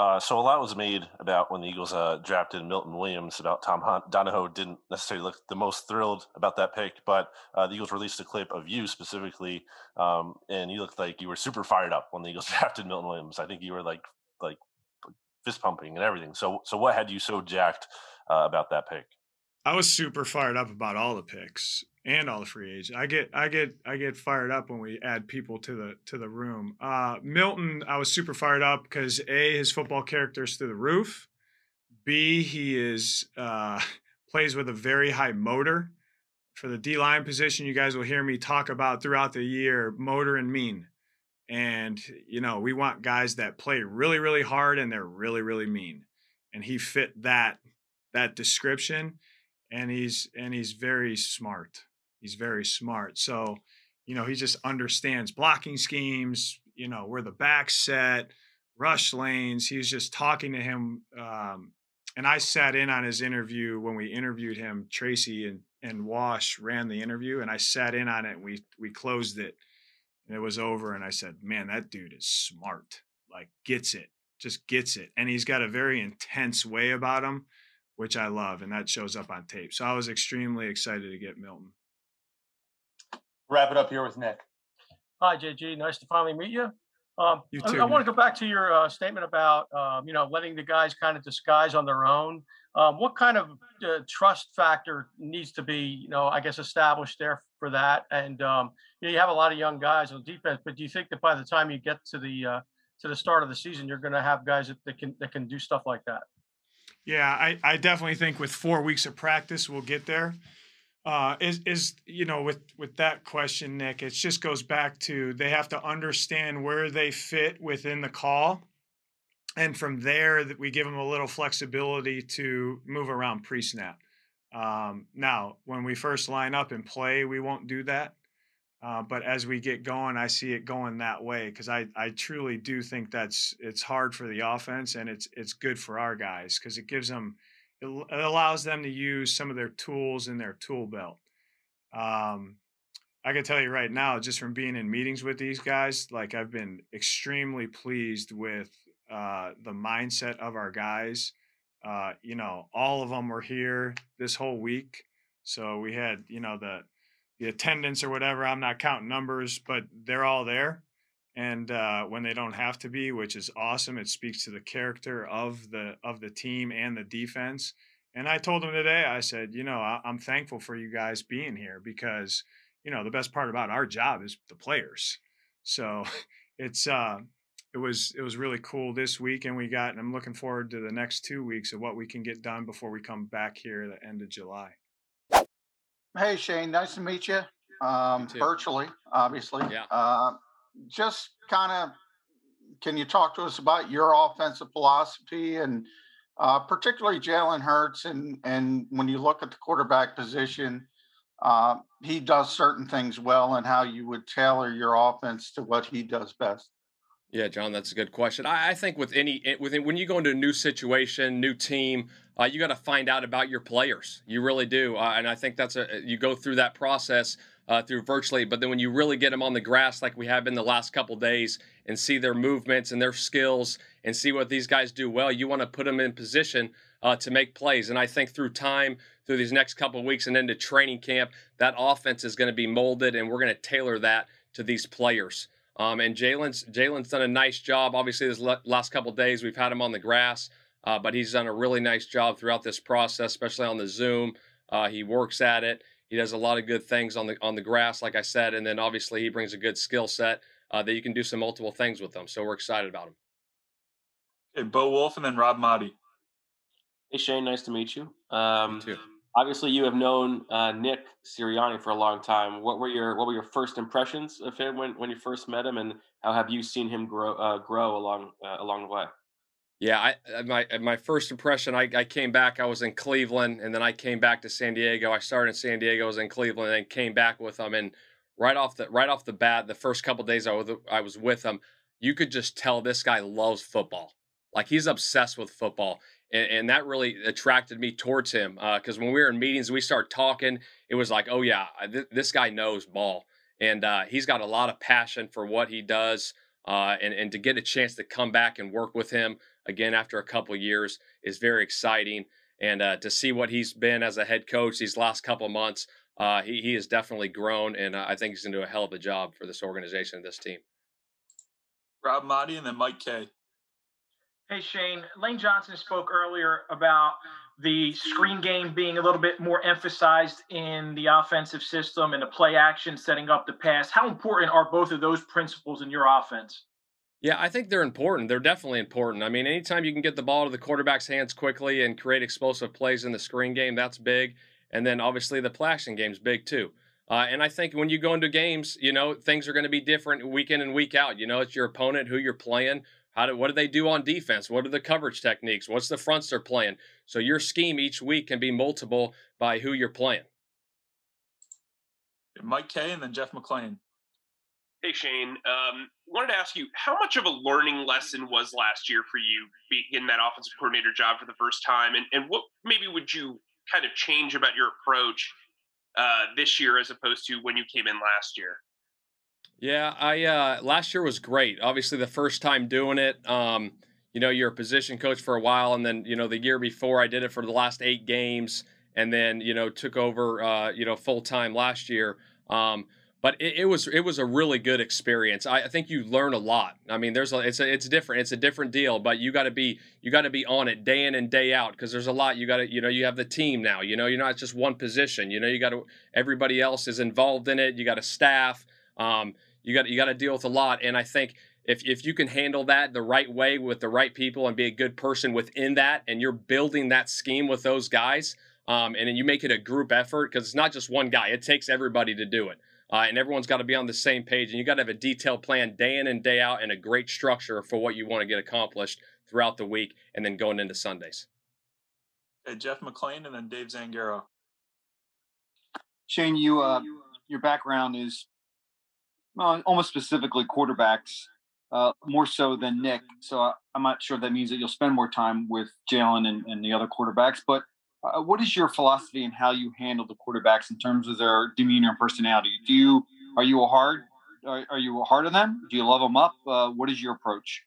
Uh, so a lot was made about when the Eagles uh, drafted Milton Williams. About Tom Hunt. Donahoe didn't necessarily look the most thrilled about that pick, but uh, the Eagles released a clip of you specifically, um, and you looked like you were super fired up when the Eagles drafted Milton Williams. I think you were like like fist pumping and everything. So so what had you so jacked uh, about that pick? I was super fired up about all the picks and all the free agents. I get I get I get fired up when we add people to the to the room. Uh, Milton, I was super fired up because a his football character is through the roof. B he is uh, plays with a very high motor. For the D line position, you guys will hear me talk about throughout the year motor and mean. And you know we want guys that play really really hard and they're really really mean. And he fit that that description and he's and he's very smart. He's very smart. So, you know, he just understands blocking schemes, you know, where the back set, rush lanes. He's just talking to him. Um, and I sat in on his interview when we interviewed him. Tracy and, and Wash ran the interview, and I sat in on it. And we we closed it, and it was over. And I said, "Man, that dude is smart. Like gets it." just gets it, and he's got a very intense way about him, which I love, and that shows up on tape. So I was extremely excited to get Milton. Wrap it up here with Nick. Hi, JG. Nice to finally meet you. Um, You I, too, I want to go back to your uh, statement about um, you know letting the guys kind of disguise on their own. Um, what kind of uh, trust factor needs to be you know I guess established there for that? And um, you, know, you have a lot of young guys on defense, but do you think that by the time you get to the uh, to the start of the season, you're going to have guys that, that can that can do stuff like that? Yeah, I, I definitely think with four weeks of practice we'll get there. Uh, is is you know with with that question, Nick, it just goes back to they have to understand where they fit within the call, and from there that we give them a little flexibility to move around pre-snap. Um, now, when we first line up and play, we won't do that. Uh, but as we get going, I see it going that way because I, I truly do think that's it's hard for the offense and it's it's good for our guys because it gives them it, allows them to use some of their tools in their tool belt. Um, I can tell you right now, just from being in meetings with these guys, like I've been extremely pleased with uh, the mindset of our guys. Uh, you know, all of them were here this whole week, so we had you know the the attendance or whatever. I'm not counting numbers, but they're all there. And uh, when they don't have to be, which is awesome, it speaks to the character of the of the team and the defense. And I told them today, I said, you know, I, I'm thankful for you guys being here because, you know, the best part about our job is the players. So it's uh, it was it was really cool this week, and we got, and I'm looking forward to the next two weeks of what we can get done before we come back here at the end of July. Hey, Shane, nice to meet you. Um, virtually, obviously. Yeah. Uh, just kind of, can you talk to us about your offensive philosophy and uh, particularly Jalen Hurts? And and when you look at the quarterback position, uh, he does certain things well, and how you would tailor your offense to what he does best. Yeah, John, that's a good question. I, I think with any eh, with when you go into a new situation, new team, uh, you got to find out about your players. You really do, uh, and I think that's a you go through that process uh, through virtually. But then when you really get them on the grass, like we have been the last couple days, and see their movements and their skills, and see what these guys do well, you want to put them in position uh, to make plays. And I think through time, through these next couple weeks and into training camp, that offense is going to be molded, and we're going to tailor that to these players. Um, and Jalen's Jalen's done a nice job. Obviously, this last couple days we've had him on the grass, uh, but he's done a really nice job throughout this process, especially on the Zoom. Uh, he works at it. He does a lot of good things on the on the grass, like I said, and then obviously he brings a good skill set uh, that you can do some multiple things with them. So we're excited about him. Okay, Bo Wulf and then Rob Maaddi. Hey Shane, nice to meet you. Um, obviously, you have known uh, Nick Sirianni for a long time. What were your What were your first impressions of him when, when you first met him, and how have you seen him grow uh, grow along uh, along the way? Yeah, I uh, my uh, my first impression, I, I came back. I was in Cleveland, and then I came back to San Diego. I started in San Diego, was in Cleveland, and then came back with them. And right off the right off the bat, the first couple days I was I was with him, you could just tell this guy loves football. Like he's obsessed with football, and, and that really attracted me towards him. Because when we were in meetings, we started talking. It was like, oh yeah, th- this guy knows ball, and uh, he's got a lot of passion for what he does. Uh, and and to get a chance to come back and work with him again after a couple years is very exciting. And uh, to see what he's been as a head coach these last couple months, uh, he he has definitely grown, and uh, I think he's going to do a hell of a job for this organization and this team. Rob Maaddi and then Mike Kaye. Hey Shane, Lane Johnson spoke earlier about the screen game being a little bit more emphasized in the offensive system and the play action setting up the pass. How important are both of those principles in your offense? Yeah, I think they're important. They're definitely important. I mean, anytime you can get the ball to the quarterback's hands quickly and create explosive plays in the screen game, that's big. And then obviously the action game's big too. Uh, and I think when you go into games, you know, things are going to be different week in and week out. You know, it's your opponent, who you're playing. How do, what do they do on defense? What are the coverage techniques? What's the fronts they're playing? So your scheme each week can be multiple by who you're playing. Mike Kaye and then Jeff McLane. Hey Shane, um, wanted to ask you how much of a learning lesson was last year for you being that offensive coordinator job for the first time, and and what maybe would you kind of change about your approach uh, this year as opposed to when you came in last year? Yeah, I uh, last year was great. Obviously, the first time doing it, um, you know, you're a position coach for a while, and then you know the year before I did it for the last eight games, and then you know took over uh, you know full time last year. Um, but it, it, was it was a really good experience. I, I, think you learn a lot. I mean, there's a it's a it's different. It's a different deal, but you got to be you got to be on it day in and day out because there's a lot. You got to you know you have the team now. You know you're not just one position. You know you got to everybody else is involved in it. You got a staff. Um, you got you got to deal with a lot, and I think if if you can handle that the right way with the right people and be a good person within that, and you're building that scheme with those guys, um, and then you make it a group effort because it's not just one guy; it takes everybody to do it, uh, and everyone's got to be on the same page, and you got to have a detailed plan day in and day out, and a great structure for what you want to get accomplished throughout the week, and then going into Sundays. Hey, Jeff McLane, and then Dave Zangaro. Shane, you uh, your background is well, almost specifically quarterbacks uh, more so than Nick. So I, am not sure that means that you'll spend more time with Jalen and, and the other quarterbacks. But uh, what is your philosophy and how you handle the quarterbacks in terms of their demeanor and personality? Do you are you a hard are, are you hard on them? Do you love them up? Uh, what is your approach?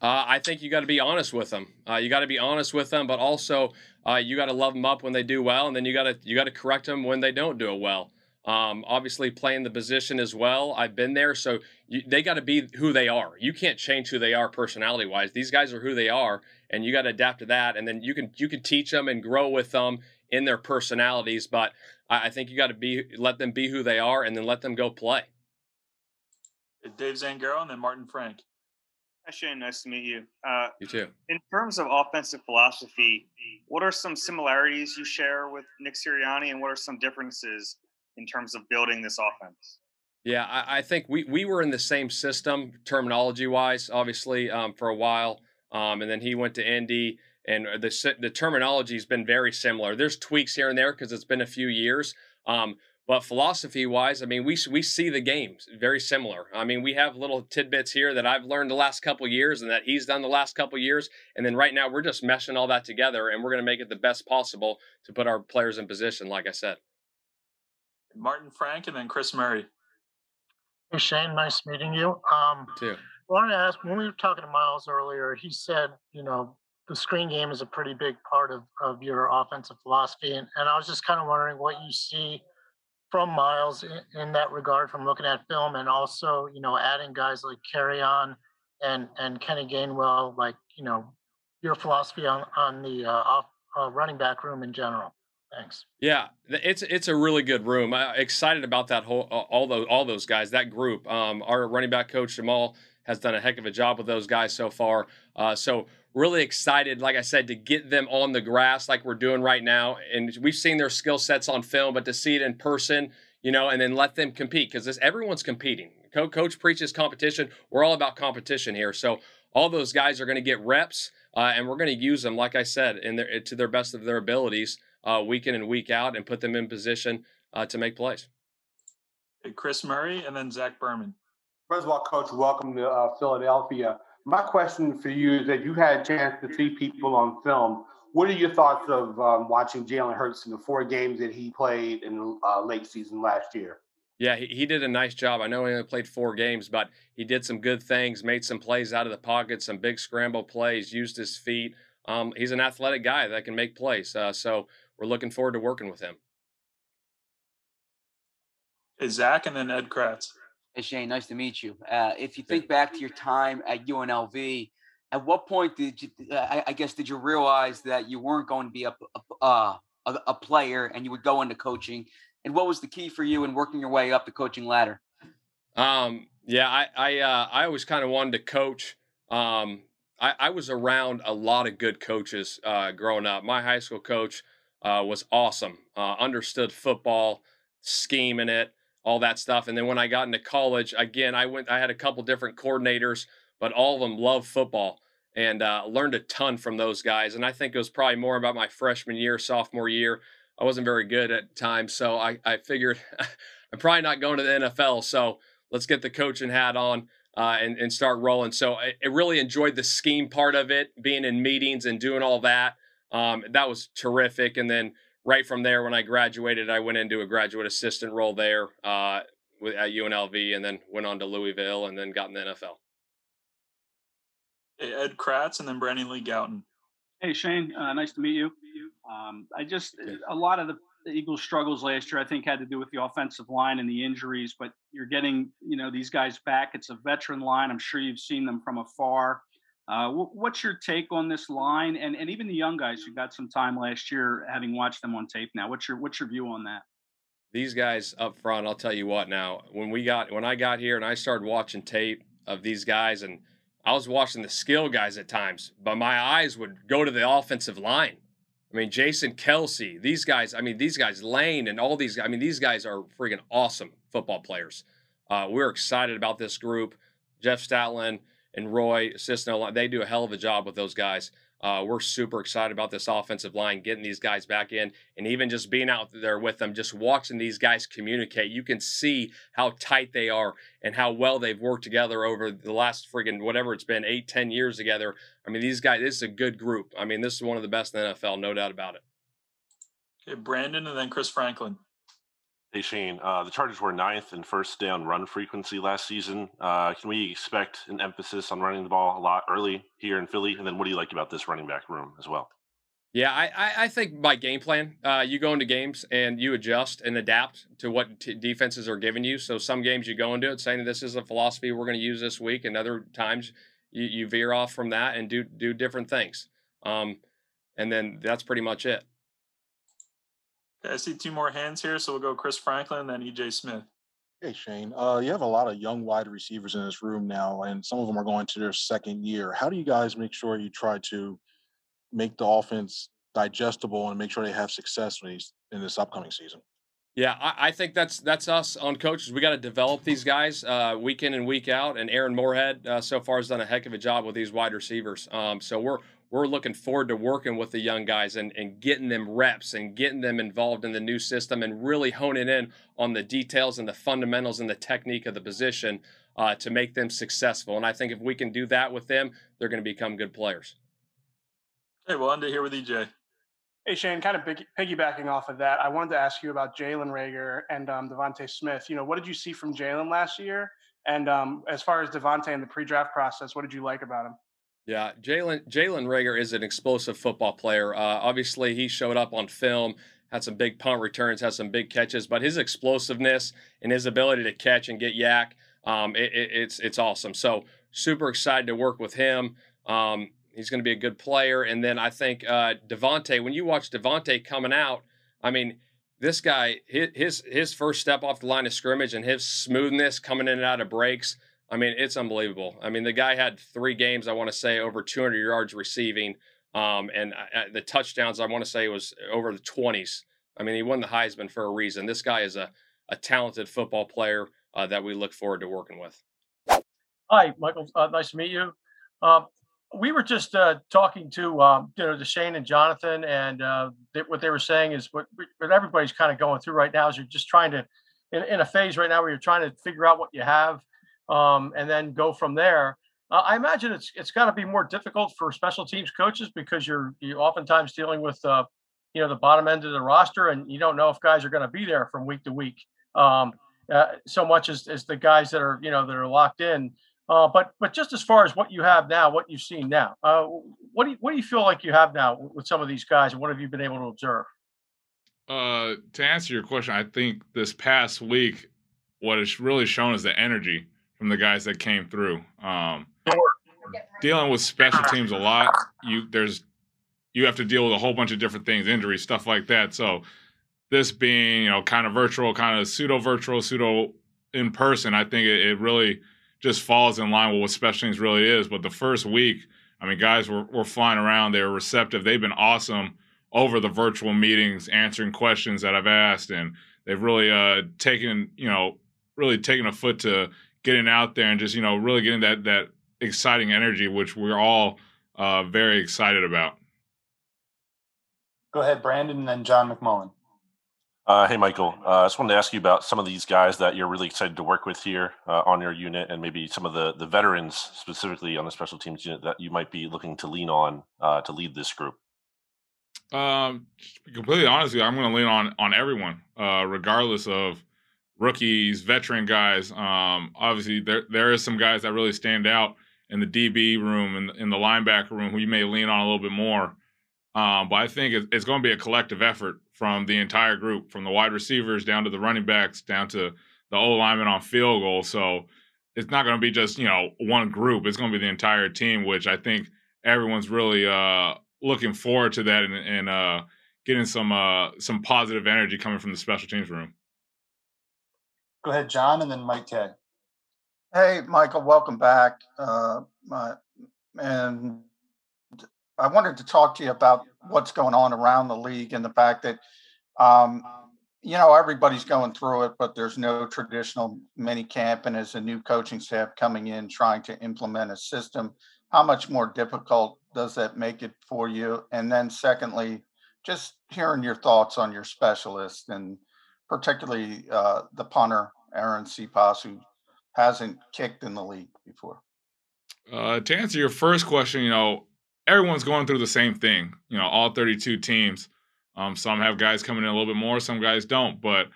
Uh, I think you got to be honest with them. Uh, you got to be honest with them, but also uh, you got to love them up when they do well, and then you got to you got to correct them when they don't do it well. Um, obviously, playing the position as well. I've been there, so you, they got to be who they are. You can't change who they are personality wise. These guys are who they are, and you got to adapt to that. And then you can you can teach them and grow with them in their personalities. But I, I think you got to be let them be who they are, and then let them go play. Dave Zangaro and then Martin Frank. Hi Shane, nice to meet you. Uh, you too. In terms of offensive philosophy, what are some similarities you share with Nick Sirianni, and what are some differences in terms of building this offense? Yeah, I, I think we, we were in the same system terminology wise, obviously, um, for a while. Um, and then he went to Indy, and uh, the, the terminology has been very similar. There's tweaks here and there because it's been a few years. Um, but philosophy wise, I mean, we we see the games very similar. I mean, we have little tidbits here that I've learned the last couple years and that he's done the last couple years. And then right now, we're just meshing all that together, and we're going to make it the best possible to put our players in position, like I said. Martin Frank, and then Chris Murray. Hey Shane, nice meeting you. Um, too. I wanted to ask when we were talking to Miles earlier. He said, you know, the screen game is a pretty big part of of your offensive philosophy, and, and I was just kind of wondering what you see from Miles in, in that regard, from looking at film, and also, you know, adding guys like Kerryon and and Kenny Gainwell, like you know, your philosophy on on the uh, off, uh, running back room in general. Thanks. Yeah, it's it's a really good room. I'm excited about that whole all those all those guys, that group. Um, our running back coach Jemal has done a heck of a job with those guys so far. Uh, so really excited, like I said, to get them on the grass like we're doing right now. And we've seen their skill sets on film, but to see it in person, you know, and then let them compete because this everyone's competing. Co- coach preaches competition. We're all about competition here. So all those guys are going to get reps, uh, and we're going to use them, like I said, in their, to their best of their abilities uh, week in and week out and put them in position uh, to make plays. Chris Murray and then Zach Berman. First of all, Coach, welcome to uh, Philadelphia. My question for you is that you had a chance to see people on film. What are your thoughts of um, watching Jalen Hurts in the four games that he played in the uh, late season last year? Yeah, he, he did a nice job. I know he only played four games, but he did some good things, made some plays out of the pocket, some big scramble plays, used his feet. Um, he's an athletic guy that can make plays. Uh, so we're looking forward to working with him. Hey, Zach, and then Ed Kracz. Hey, Shane, nice to meet you. Uh, if you think back to your time at UNLV, at what point did you, I, I guess, did you realize that you weren't going to be a, a, uh, a, a player and you would go into coaching? And what was the key for you in working your way up the coaching ladder? Um, yeah, I I, uh, I always kind of wanted to coach. Um, I, I was around a lot of good coaches uh, growing up. My high school coach uh, was awesome. Uh, understood football, scheming it, all that stuff. And then when I got into college, again, I went. I had a couple different coordinators, but all of them loved football and uh, learned a ton from those guys. And I think it was probably more about my freshman year, sophomore year. I wasn't very good at times, so I, I figured I'm probably not going to the NFL. So let's get the coaching hat on. Uh, and, and start rolling. So I, I, really enjoyed the scheme part of it, being in meetings and doing all that. Um, that was terrific. And then right from there, when I graduated, I went into a graduate assistant role there uh, with, at UNLV and then went on to Louisville and then got in the NFL. Hey, Ed Kracz and then Brandon Lee Gowton. Hey Shane, uh, nice to meet you. Um, I just a lot of the Eagles' struggles last year, I think, had to do with the offensive line and the injuries. But you're getting, you know, these guys back. It's a veteran line. I'm sure you've seen them from afar. Uh, what's your take on this line, and and even the young guys who got some time last year, having watched them on tape now? What's your what's your view on that? These guys up front, I'll tell you what. Now, when we got when I got here and I started watching tape of these guys, and I was watching the skill guys at times, but my eyes would go to the offensive line. I mean, Jason Kelce, these guys. I mean, these guys, Lane, and all these. I mean, these guys are freaking awesome football players. Uh, we're excited about this group. Jeff Stoutland and Roy Cisno, they do a hell of a job with those guys. Uh, we're super excited about this offensive line, getting these guys back in, and even just being out there with them, just watching these guys communicate. You can see how tight they are and how well they've worked together over the last friggin' whatever it's been, eight, ten years together. I mean, these guys, this is a good group. I mean, this is one of the best in the NFL, no doubt about it. Okay, Brandon and then Chris Franklin. Hey Shane, uh, the Chargers were ninth in first down run frequency last season. Uh, can we expect an emphasis on running the ball a lot early here in Philly? And then what do you like about this running back room as well? Yeah, I, I think by game plan, uh, you go into games and you adjust and adapt to what t- defenses are giving you. So some games you go into it saying this is a philosophy we're going to use this week, and other times you, you veer off from that and do do different things. Um, and then that's pretty much it. Okay, I see two more hands here, so we'll go Chris Franklin, then EJ Smith. Hey Shane, uh, you have a lot of young wide receivers in this room now, and some of them are going to their second year. How do you guys make sure you try to make the offense digestible and make sure they have success in, these, in this upcoming season? Yeah, I, I, think that's that's us on coaches. We got to develop these guys uh, week in and week out. And Aaron Moorehead uh, so far has done a heck of a job with these wide receivers. Um, so we're we're looking forward to working with the young guys and, and getting them reps and getting them involved in the new system and really honing in on the details and the fundamentals and the technique of the position uh, to make them successful. And I think if we can do that with them, they're going to become good players. Hey, well, under here with EJ. Hey Shane, kind of piggybacking off of that, I wanted to ask you about Jalen Reagor and um, DeVonta Smith. You know, what did you see from Jalen last year? And um, as far as DeVonta in the pre-draft process, what did you like about him? Yeah, Jalen Jalen Reagor is an explosive football player. Uh, obviously, he showed up on film, had some big punt returns, had some big catches, but his explosiveness and his ability to catch and get YAC, um, it, it, it's it's awesome. So super excited to work with him. Um, He's going to be a good player. And then I think uh, DeVonta, when you watch DeVonta coming out, I mean, this guy, his his first step off the line of scrimmage and his smoothness coming in and out of breaks, I mean, it's unbelievable. I mean, the guy had three games, I want to say, over 200 yards receiving. Um, and the touchdowns, I want to say, was over the 20s. I mean, he won the Heisman for a reason. This guy is a, a talented football player uh, that we look forward to working with. Hi, Michael. Uh, nice to meet you. Uh, we were just uh, talking to um, you know to Shane and Jonathan, and uh, they, what they were saying is what, what everybody's kind of going through right now is you're just trying to in, in, a phase right now where you're trying to figure out what you have, um, and then go from there. Uh, I imagine it's it's got to be more difficult for special teams coaches because you're you oftentimes dealing with uh, you know the bottom end of the roster, and you don't know if guys are going to be there from week to week. Um, uh, so much as, as the guys that are you know that are locked in uh, but but just as far as what you have now, what you've seen now, uh, what do you, what do you feel like you have now with some of these guys, and what have you been able to observe? Uh, to answer your question, I think this past week, what it's really shown is the energy from the guys that came through. Um, dealing with special teams a lot, you there's you have to deal with a whole bunch of different things, injuries, stuff like that. So this being you know kind of virtual, kind of pseudo virtual, pseudo in person, I think it, it really just falls in line with what special teams really is. But the first week, I mean, guys were, were flying around. They were receptive. They've been awesome over the virtual meetings, answering questions that I've asked, and they've really uh, taken, you know, really taken a foot to getting out there and just, you know, really getting that that exciting energy, which we're all uh, very excited about. Go ahead, Brandon, and then John McMullen. Uh, hey, Michael. Uh, I just wanted to ask you about some of these guys that you're really excited to work with here uh, on your unit, and maybe some of the the veterans specifically on the special teams unit that you might be looking to lean on uh, to lead this group. Um, completely honestly, I'm going to lean on on everyone, uh, regardless of rookies, veteran guys. Um, obviously, there there is some guys that really stand out in the DB room and in, in the linebacker room who you may lean on a little bit more. Um, but I think it's, it's going to be a collective effort from the entire group, from the wide receivers down to the running backs, down to the O lineman on field goal. So it's not going to be just you know one group. It's going to be the entire team, which I think everyone's really uh, looking forward to that and, and uh, getting some uh, some positive energy coming from the special teams room. Go ahead, John, and then Mike Kaye. Hey, Michael, welcome back. Uh, my, and I wanted to talk to you about what's going on around the league and the fact that, um, you know, everybody's going through it, but there's no traditional mini camp. And as a new coaching staff coming in trying to implement a system, how much more difficult does that make it for you? And then, secondly, just hearing your thoughts on your specialist and particularly uh, the punter, Arryn Siposs, who hasn't kicked in the league before. Uh, to answer your first question, you know, everyone's going through the same thing. You know, all 32 teams. Um, some have guys coming in a little bit more, some guys don't. But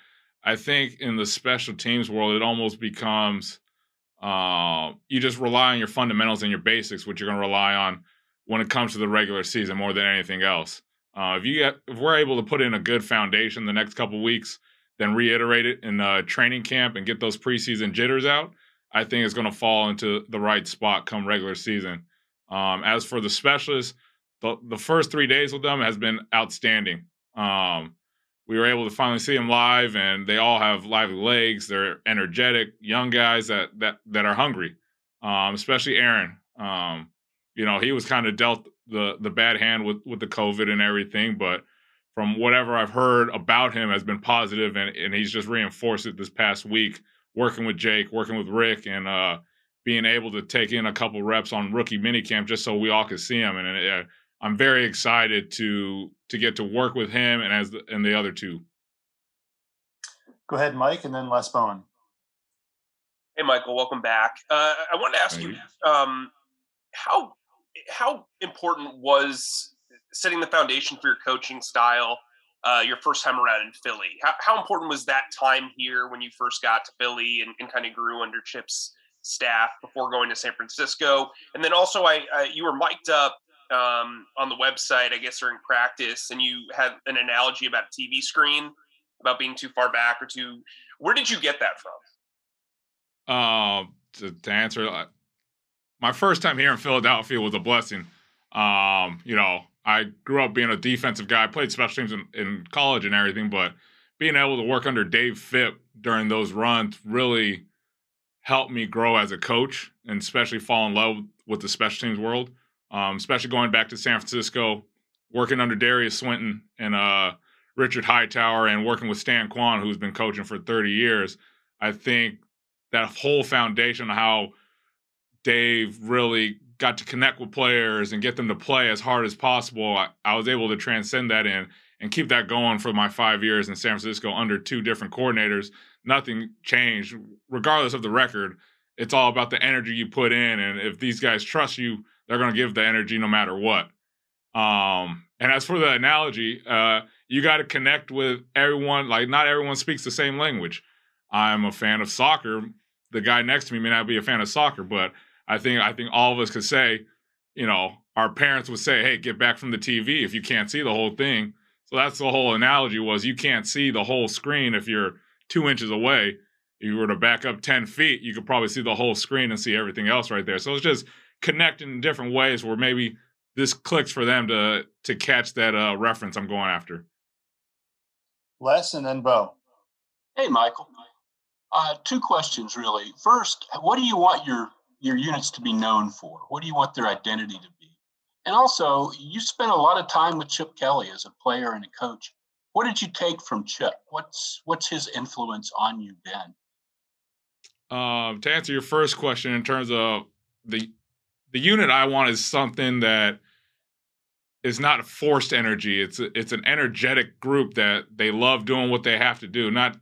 I think in the special teams world, it almost becomes uh, you just rely on your fundamentals and your basics, which you're going to rely on when it comes to the regular season more than anything else. Uh, if you get, if we're able to put in a good foundation the next couple weeks, then reiterate it in uh, training camp and get those preseason jitters out, I think it's going to fall into the right spot come regular season. Um, as for the specialists, the, the first three days with them has been outstanding. Um, we were able to finally see them live, and they all have lively legs. They're energetic, young guys that that that are hungry. Um, especially Arryn. Um, you know, he was kind of dealt the the bad hand with with the COVID and everything, but from whatever I've heard about him has been positive, and and he's just reinforced it this past week, working with Jake, working with Rick, and uh, being able to take in a couple reps on rookie minicamp just so we all could see him. And uh, I'm very excited to to get to work with him and as the, and the other two. Go ahead, Mike, and then Les Bowen. Hey, Michael, welcome back. Uh, I wanted to ask you um, how how important was setting the foundation for your coaching style uh, your first time around in Philly? How, how important was that time here when you first got to Philly and, and kind of grew under Chip's staff before going to San Francisco? And then also, I, I you were mic'd up um, on the website, I guess during practice, and you had an analogy about a TV screen about being too far back or too. Where did you get that from? Um, to, to answer, uh, my first time here in Philadelphia was a blessing. Um, you know, I grew up being a defensive guy, I played special teams in, in college and everything, but being able to work under Dave Fipp during those runs really helped me grow as a coach and especially fall in love with the special teams world. Um, especially going back to San Francisco, working under Derius Swinton and uh, Richard Hightower, and working with Stan Kwan, who's been coaching for 30 years. I think that whole foundation of how Dave really got to connect with players and get them to play as hard as possible. I, I, was able to transcend that in and keep that going for my five years in San Francisco under two different coordinators. Nothing changed, regardless of the record. It's all about the energy you put in, and if these guys trust you, they're going to give the energy no matter what. Um, and as for the analogy, uh, you got to connect with everyone. Like, not everyone speaks the same language. I'm a fan of soccer. The guy next to me may not be a fan of soccer, but I think I think all of us could say, you know, our parents would say, "Hey, get back from the TV if you can't see the whole thing." So that's the whole analogy was you can't see the whole screen if you're two inches away. If you were to back up ten feet, you could probably see the whole screen and see everything else right there. So it's just connecting in different ways where maybe this clicks for them to to catch that uh, reference I'm going after. Les and then Bo. Hey, Michael. Uh, two questions really. First, what do you want your your units to be known for? What do you want their identity to be? And also, you spent a lot of time with Chip Kelly as a player and a coach. What did you take from Chip? What's what's his influence on you been? Um, to answer your first question, in terms of the the unit I want is something that is not forced energy. It's it's an energetic group that they love doing what they have to do. Not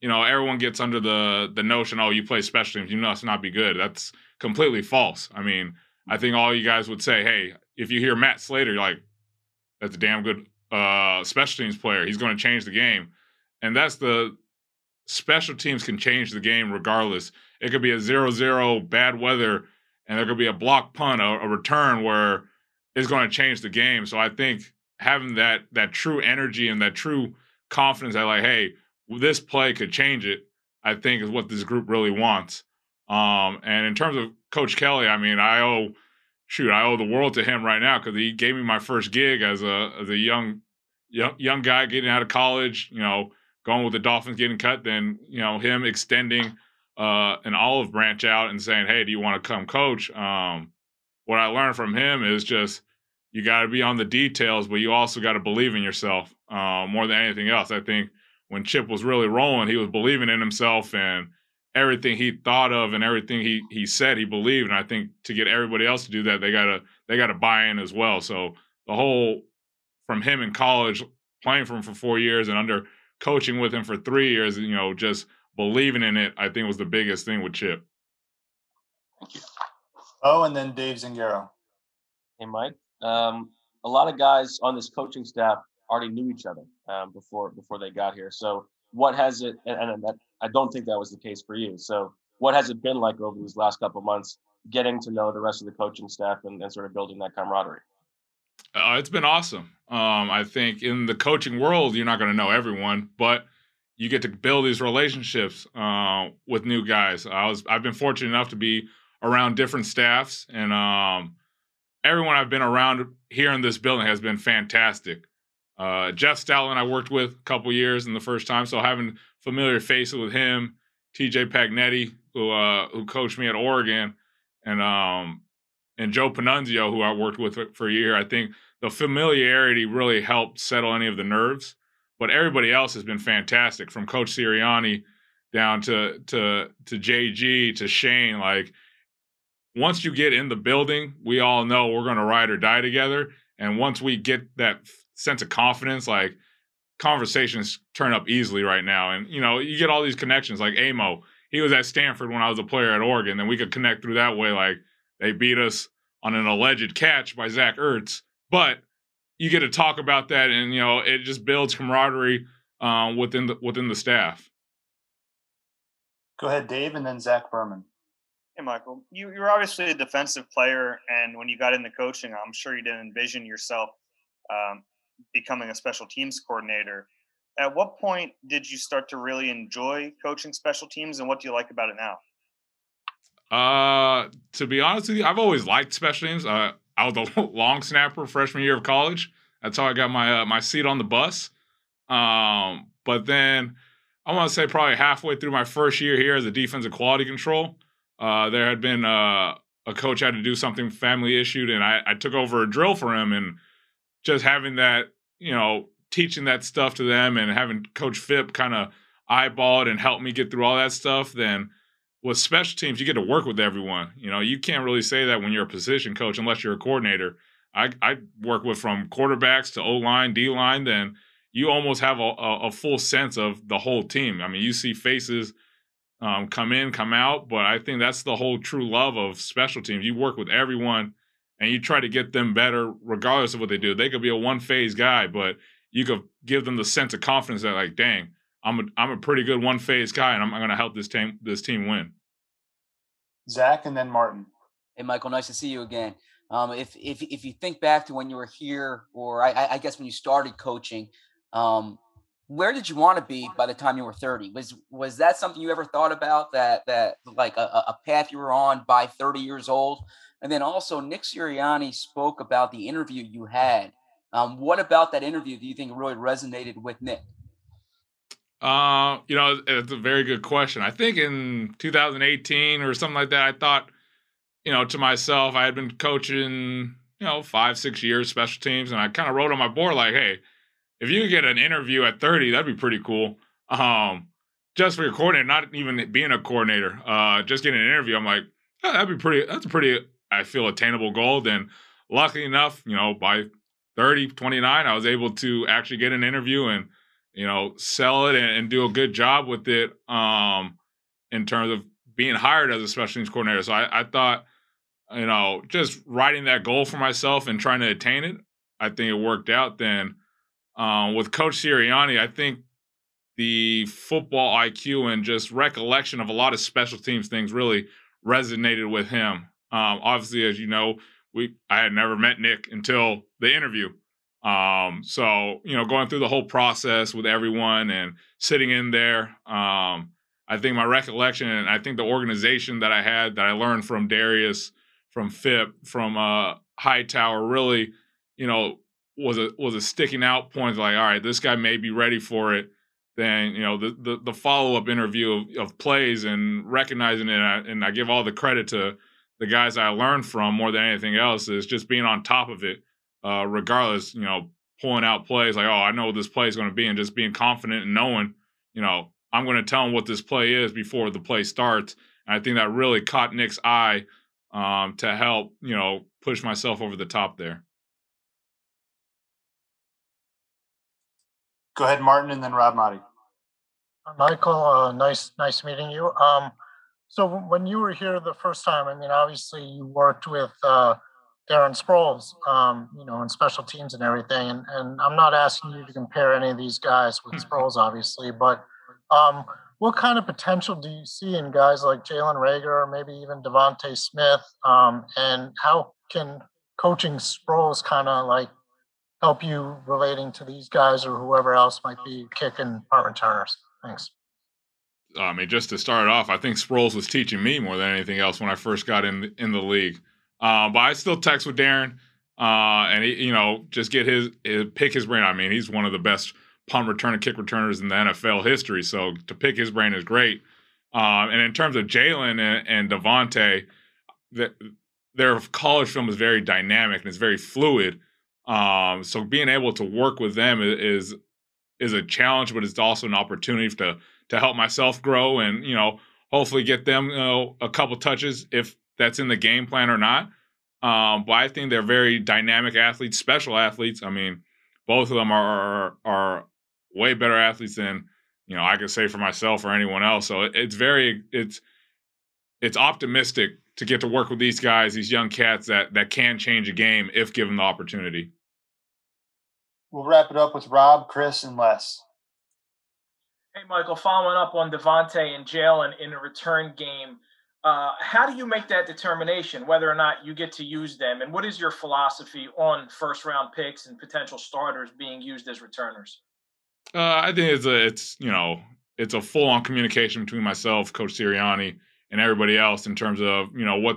you know everyone gets under the the notion oh you play special teams you must not be good. That's completely false. I mean, I think all you guys would say, hey, if you hear Matt Slater, you're like, that's a damn good uh, special teams player. He's going to change the game. And that's the special teams can change the game regardless. It could be a zero zero bad weather, and there could be a block punt, a, a return where it's going to change the game. So I think having that that true energy and that true confidence that like, hey, this play could change it. I think is what this group really wants. Um, and in terms of Coach Kelly, I mean, I owe shoot, I owe the world to him right now because he gave me my first gig as a as a young young young guy getting out of college. You know, going with the Dolphins, getting cut. Then you know him extending uh, an olive branch out and saying, "Hey, do you want to come coach?" Um, what I learned from him is just you got to be on the details, but you also got to believe in yourself uh, more than anything else. I think when Chip was really rolling, he was believing in himself and everything he thought of and everything he he said he believed. And I think to get everybody else to do that, they gotta they gotta buy in as well. So the whole from him in college, playing for him for four years and under coaching with him for three years, you know, just believing in it, I think was the biggest thing with Chip. Thank you. Oh, and then Dave Zangaro. Hey, Mike. Um, a lot of guys on this coaching staff already knew each other um, before before they got here. So, what has it? And, and that, I don't think that was the case for you. So, what has it been like over these last couple months, getting to know the rest of the coaching staff and, and sort of building that camaraderie? Uh, it's been awesome. Um, I think in the coaching world, you're not going to know everyone, but you get to build these relationships uh, with new guys. I was I've been fortunate enough to be around different staffs, and um, everyone I've been around here in this building has been fantastic. Uh, Jeff Stoutland I worked with a couple years in the first time, so having familiar faces with him, T.J. Paganetti, who uh, who coached me at Oregon, and um, and Joe Pannunzio, who I worked with for a year. I think the familiarity really helped settle any of the nerves. But everybody else has been fantastic, from Coach Sirianni down to to to JG to Shane. Like once you get in the building, we all know we're going to ride or die together. And once we get that sense of confidence, like conversations turn up easily right now. And you know, you get all these connections. Like Amo, he was at Stanford when I was a player at Oregon. Then we could connect through that way. Like they beat us on an alleged catch by Zach Ertz, but you get to talk about that, and you know it just builds camaraderie um, within the within the staff. Go ahead, Dave, and then Zach Berman. Hey, Michael, you, you're obviously a defensive player, and when you got into coaching, I'm sure you didn't envision yourself um, becoming a special teams coordinator. At what point did you start to really enjoy coaching special teams, and what do you like about it now? Uh, to be honest with you, I've always liked special teams. Uh, I was a long snapper freshman year of college. That's how I got my uh, my seat on the bus. Um, but then I want to say probably halfway through my first year here as a defensive quality control, uh, there had been uh, a coach had to do something family issued, and I, I took over a drill for him, and just having that, you know, teaching that stuff to them, and having Coach Fipp kind of eyeballed and help me get through all that stuff, then with special teams, you get to work with everyone. You know, you can't really say that when you're a position coach unless you're a coordinator. I, I work with from quarterbacks to O line, D line, then you almost have a, a, a, full sense of the whole team. I mean, you see faces um, come in, come out, but I think that's the whole true love of special teams. You work with everyone and you try to get them better regardless of what they do. They could be a one phase guy, but you could give them the sense of confidence that, like, dang, I'm a I'm a pretty good one phase guy, and I'm, I'm going to help this team this team win. Zach and then Martin. Hey, Michael, nice to see you again. Um, if if if you think back to when you were here, or I, I guess when you started coaching, um, where did you want to be by the time you were 30? Was was that something you ever thought about that that like a, a path you were on by 30 years old? And then also Nick Sirianni spoke about the interview you had. Um, what about that interview do you think really resonated with Nick? Uh, you know, it's a very good question. I think in 2018 or something like that, I thought, you know, to myself, I had been coaching, you know, five, six years special teams, and I kind of wrote on my board like, hey, if you get an interview at 30, that'd be pretty cool. Um, just for your coordinator, not even being a coordinator, uh, just getting an interview. I'm like, oh, that'd be pretty. That's a pretty, I feel, attainable goal. Then, luckily enough, you know, by 30, 29, I was able to actually get an interview and you know, sell it and, and do a good job with it um, in terms of being hired as a special teams coordinator. So I, I thought, you know, just writing that goal for myself and trying to attain it, I think it worked out. Then um, with Coach Sirianni, I think the football IQ and just recollection of a lot of special teams things really resonated with him. Um, obviously, as you know, we I had never met Nick until the interview. Um, so you know, going through the whole process with everyone and sitting in there, um, I think my recollection and I think the organization that I had that I learned from Derius, from Fipp, from uh, Hightower, really, you know, was a was a sticking out point. Like, all right, this guy may be ready for it. Then you know the the, the follow up interview of, of plays and recognizing it, and I, and I give all the credit to the guys I learned from more than anything else is just being on top of it, uh, regardless. You know, pulling out plays like, oh, I know what this play is going to be, and just being confident and knowing, you know, I'm going to tell him what this play is before the play starts. And I think that really caught Nick's eye um, to help, you know, push myself over the top there. Go ahead, Martin, and then Rob Maaddi. Michael, uh, nice, nice meeting you. Um, so when you were here the first time, I mean, obviously you worked with uh, Darren Sproles, um, you know, in special teams and everything. And, and I'm not asking you to compare any of these guys with Sproles, obviously, but um, what kind of potential do you see in guys like Jalen Reagor or maybe even DeVonta Smith? Um, and how can coaching Sproles kind of like help you relating to these guys or whoever else might be kicking punt returners? Thanks. I mean, just to start off, I think Sproles was teaching me more than anything else when I first got in in the league. Uh, but I still text with Darren, uh, and he, you know, just get his, his, pick his brain. I mean, he's one of the best punt return and kick returners in the NFL history. So to pick his brain is great. Uh, and in terms of Jalen and, and their college film is very dynamic and it's very fluid. Um, so being able to work with them is is a challenge, but it's also an opportunity to to help myself grow and you know hopefully get them you know, a couple touches if that's in the game plan or not. Um, but I think they're very dynamic athletes, special athletes. I mean, both of them are are, way better athletes than you know I could say for myself or anyone else. So it's very it's it's optimistic to get to work with these guys, these young cats that that can change a game if given the opportunity. We'll wrap it up with Rob, Chris, and Les. Hey, Michael, following up on DeVonta and Jalen in a return game, uh, how do you make that determination whether or not you get to use them? And what is your philosophy on first round picks and potential starters being used as returners? Uh, I think it's a it's you know it's a full on communication between myself, Coach Sirianni, and everybody else in terms of you know what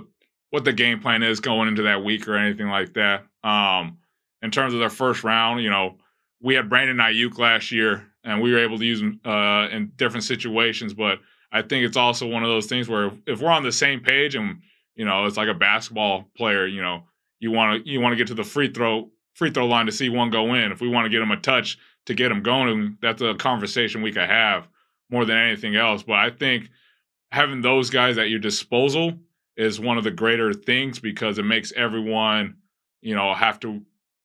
what the game plan is going into that week or anything like that. Um, in terms of their first round, you know, we had Brandon Aiyuk last year, and we were able to use him uh, in different situations. But I think it's also one of those things where if we're on the same page, and you know, it's like a basketball player, you know, you want to you want to get to the free throw free throw line to see one go in. If we want to get him a touch to get him going, that's a conversation we could have more than anything else. But I think having those guys at your disposal is one of the greater things because it makes everyone, you know, have to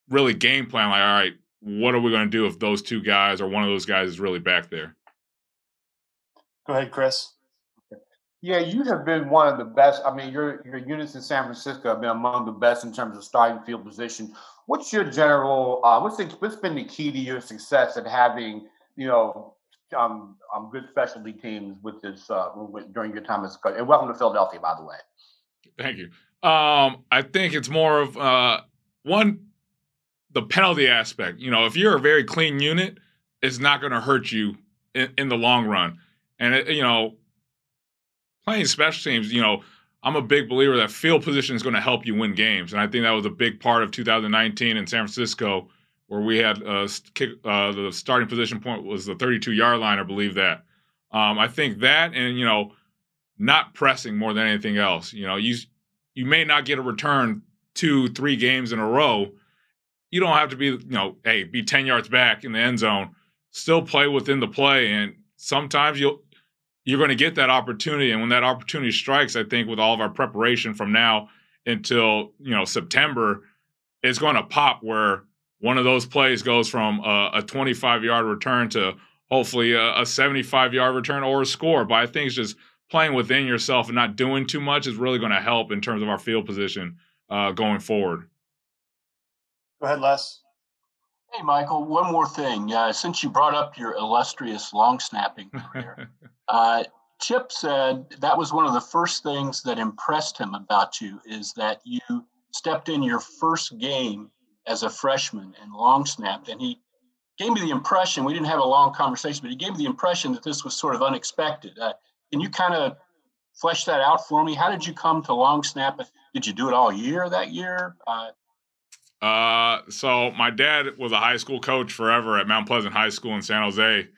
really game plan like, all right, what are we going to do if those two guys or one of those guys is really back there? Go ahead, Chris. Yeah, you have been one of the best. I mean, your your units in San Francisco have been among the best in terms of starting field position. What's your general? Uh, what's the, what's been the key to your success at having you know um, um good specialty teams with this uh, with, during your time as coach? And welcome to Philadelphia, by the way. Thank you. Um, I think it's more of uh, one the penalty aspect. You know, if you're a very clean unit, it's not going to hurt you in, in, the long run. And it, you know, playing special teams, you know, I'm a big believer that field position is going to help you win games, and I think that was a big part of 2019 in San Francisco, where we had uh, kick, uh, the starting position point was the 32 yard line. I believe that. Um, I think that, and you know, not pressing more than anything else. You know, you you may not get a return two, three games in a row, you don't have to be, you know, hey, be 10 yards back in the end zone. Still play within the play. And sometimes you'll you're going to get that opportunity. And when that opportunity strikes, I think with all of our preparation from now until, you know, September, it's going to pop where one of those plays goes from a, 25 yard return to hopefully a, a 75 yard return or a score. But I think it's just playing within yourself and not doing too much is really going to help in terms of our field position uh, going forward. Go ahead, Les. Hey, Michael, one more thing. Uh, since you brought up your illustrious long snapping career, uh, Chip said that was one of the first things that impressed him about you is that you stepped in your first game as a freshman and long snapped. And he gave me the impression, we didn't have a long conversation, but he gave me the impression that this was sort of unexpected. Uh, can you kind of flesh that out for me? How did you come to long snap? Did you do it all year that year? Uh, uh, so my dad was a high school coach forever at Mount Pleasant High School in San Jose,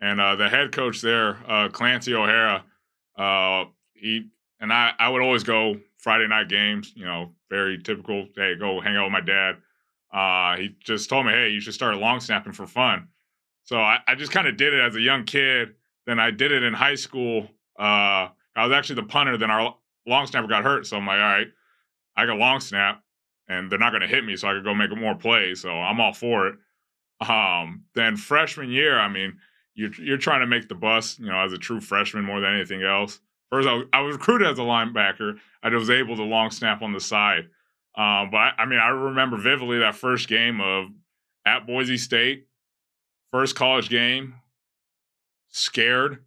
and uh, the head coach there, uh, Clancy O'Hara, uh, he and I, I would always go Friday night games. You know, very typical. Hey, go hang out with my dad. Uh, he just told me, hey, you should start long snapping for fun. So I, I just kind of did it as a young kid. Then I did it in high school. Uh, I was actually the punter. Then our long snapper got hurt. So I'm like, all right, I got long snap and they're not going to hit me. So I could go make more plays. So I'm all for it. Um, then freshman year, I mean, you're, you're trying to make the bus, you know, as a true freshman more than anything else. First, I was, I was recruited as a linebacker. I was able to long snap on the side. Um, but I, I mean, I remember vividly that first game of at Boise State, first college game, scared,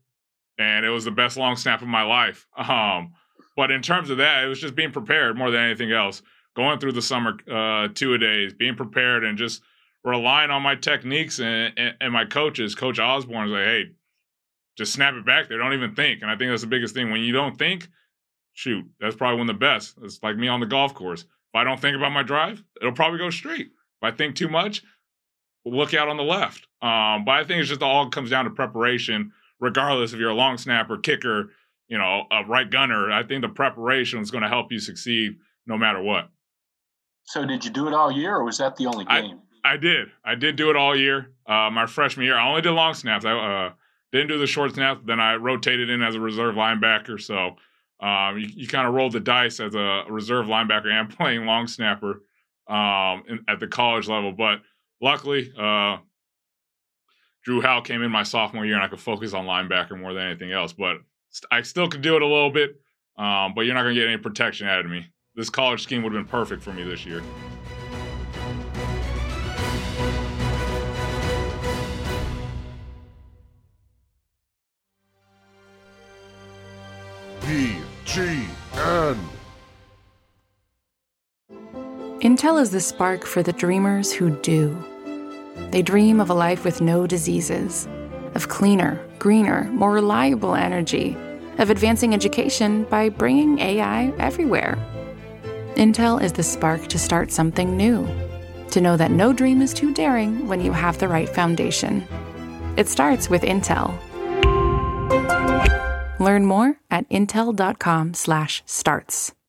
and it was the best long snap of my life. Um, but in terms of that, it was just being prepared more than anything else. Going through the summer uh, two a days, being prepared, and just relying on my techniques and, and, and my coaches. Coach Osborne is like, hey, just snap it back there. Don't even think. And I think that's the biggest thing. When you don't think, shoot, that's probably one of the best. It's like me on the golf course. If I don't think about my drive, it'll probably go straight. If I think too much, look out on the left. Um, but I think it's just all comes down to preparation, regardless if you're a long snapper, kicker, you know, a right gunner. I think the preparation is going to help you succeed no matter what. So, did you do it all year, or was that the only game? I, I did. I did do it all year. Uh, my freshman year, I only did long snaps. I uh, didn't do the short snaps. Then I rotated in as a reserve linebacker. So um, you, you kind of rolled the dice as a reserve linebacker and playing long snapper um, in, at the college level. But luckily, uh, Drew Howell came in my sophomore year, and I could focus on linebacker more than anything else. But I still could do it a little bit. Um, but you're not going to get any protection out of me. This college scheme would have been perfect for me this year. BGN. Intel is the spark for the dreamers who do. They dream of a life with no diseases, of cleaner, greener, more reliable energy, of advancing education by bringing AI everywhere. Intel is the spark to start something new, to know that no dream is too daring when you have the right foundation. It starts with Intel. Learn more at intel.com/starts.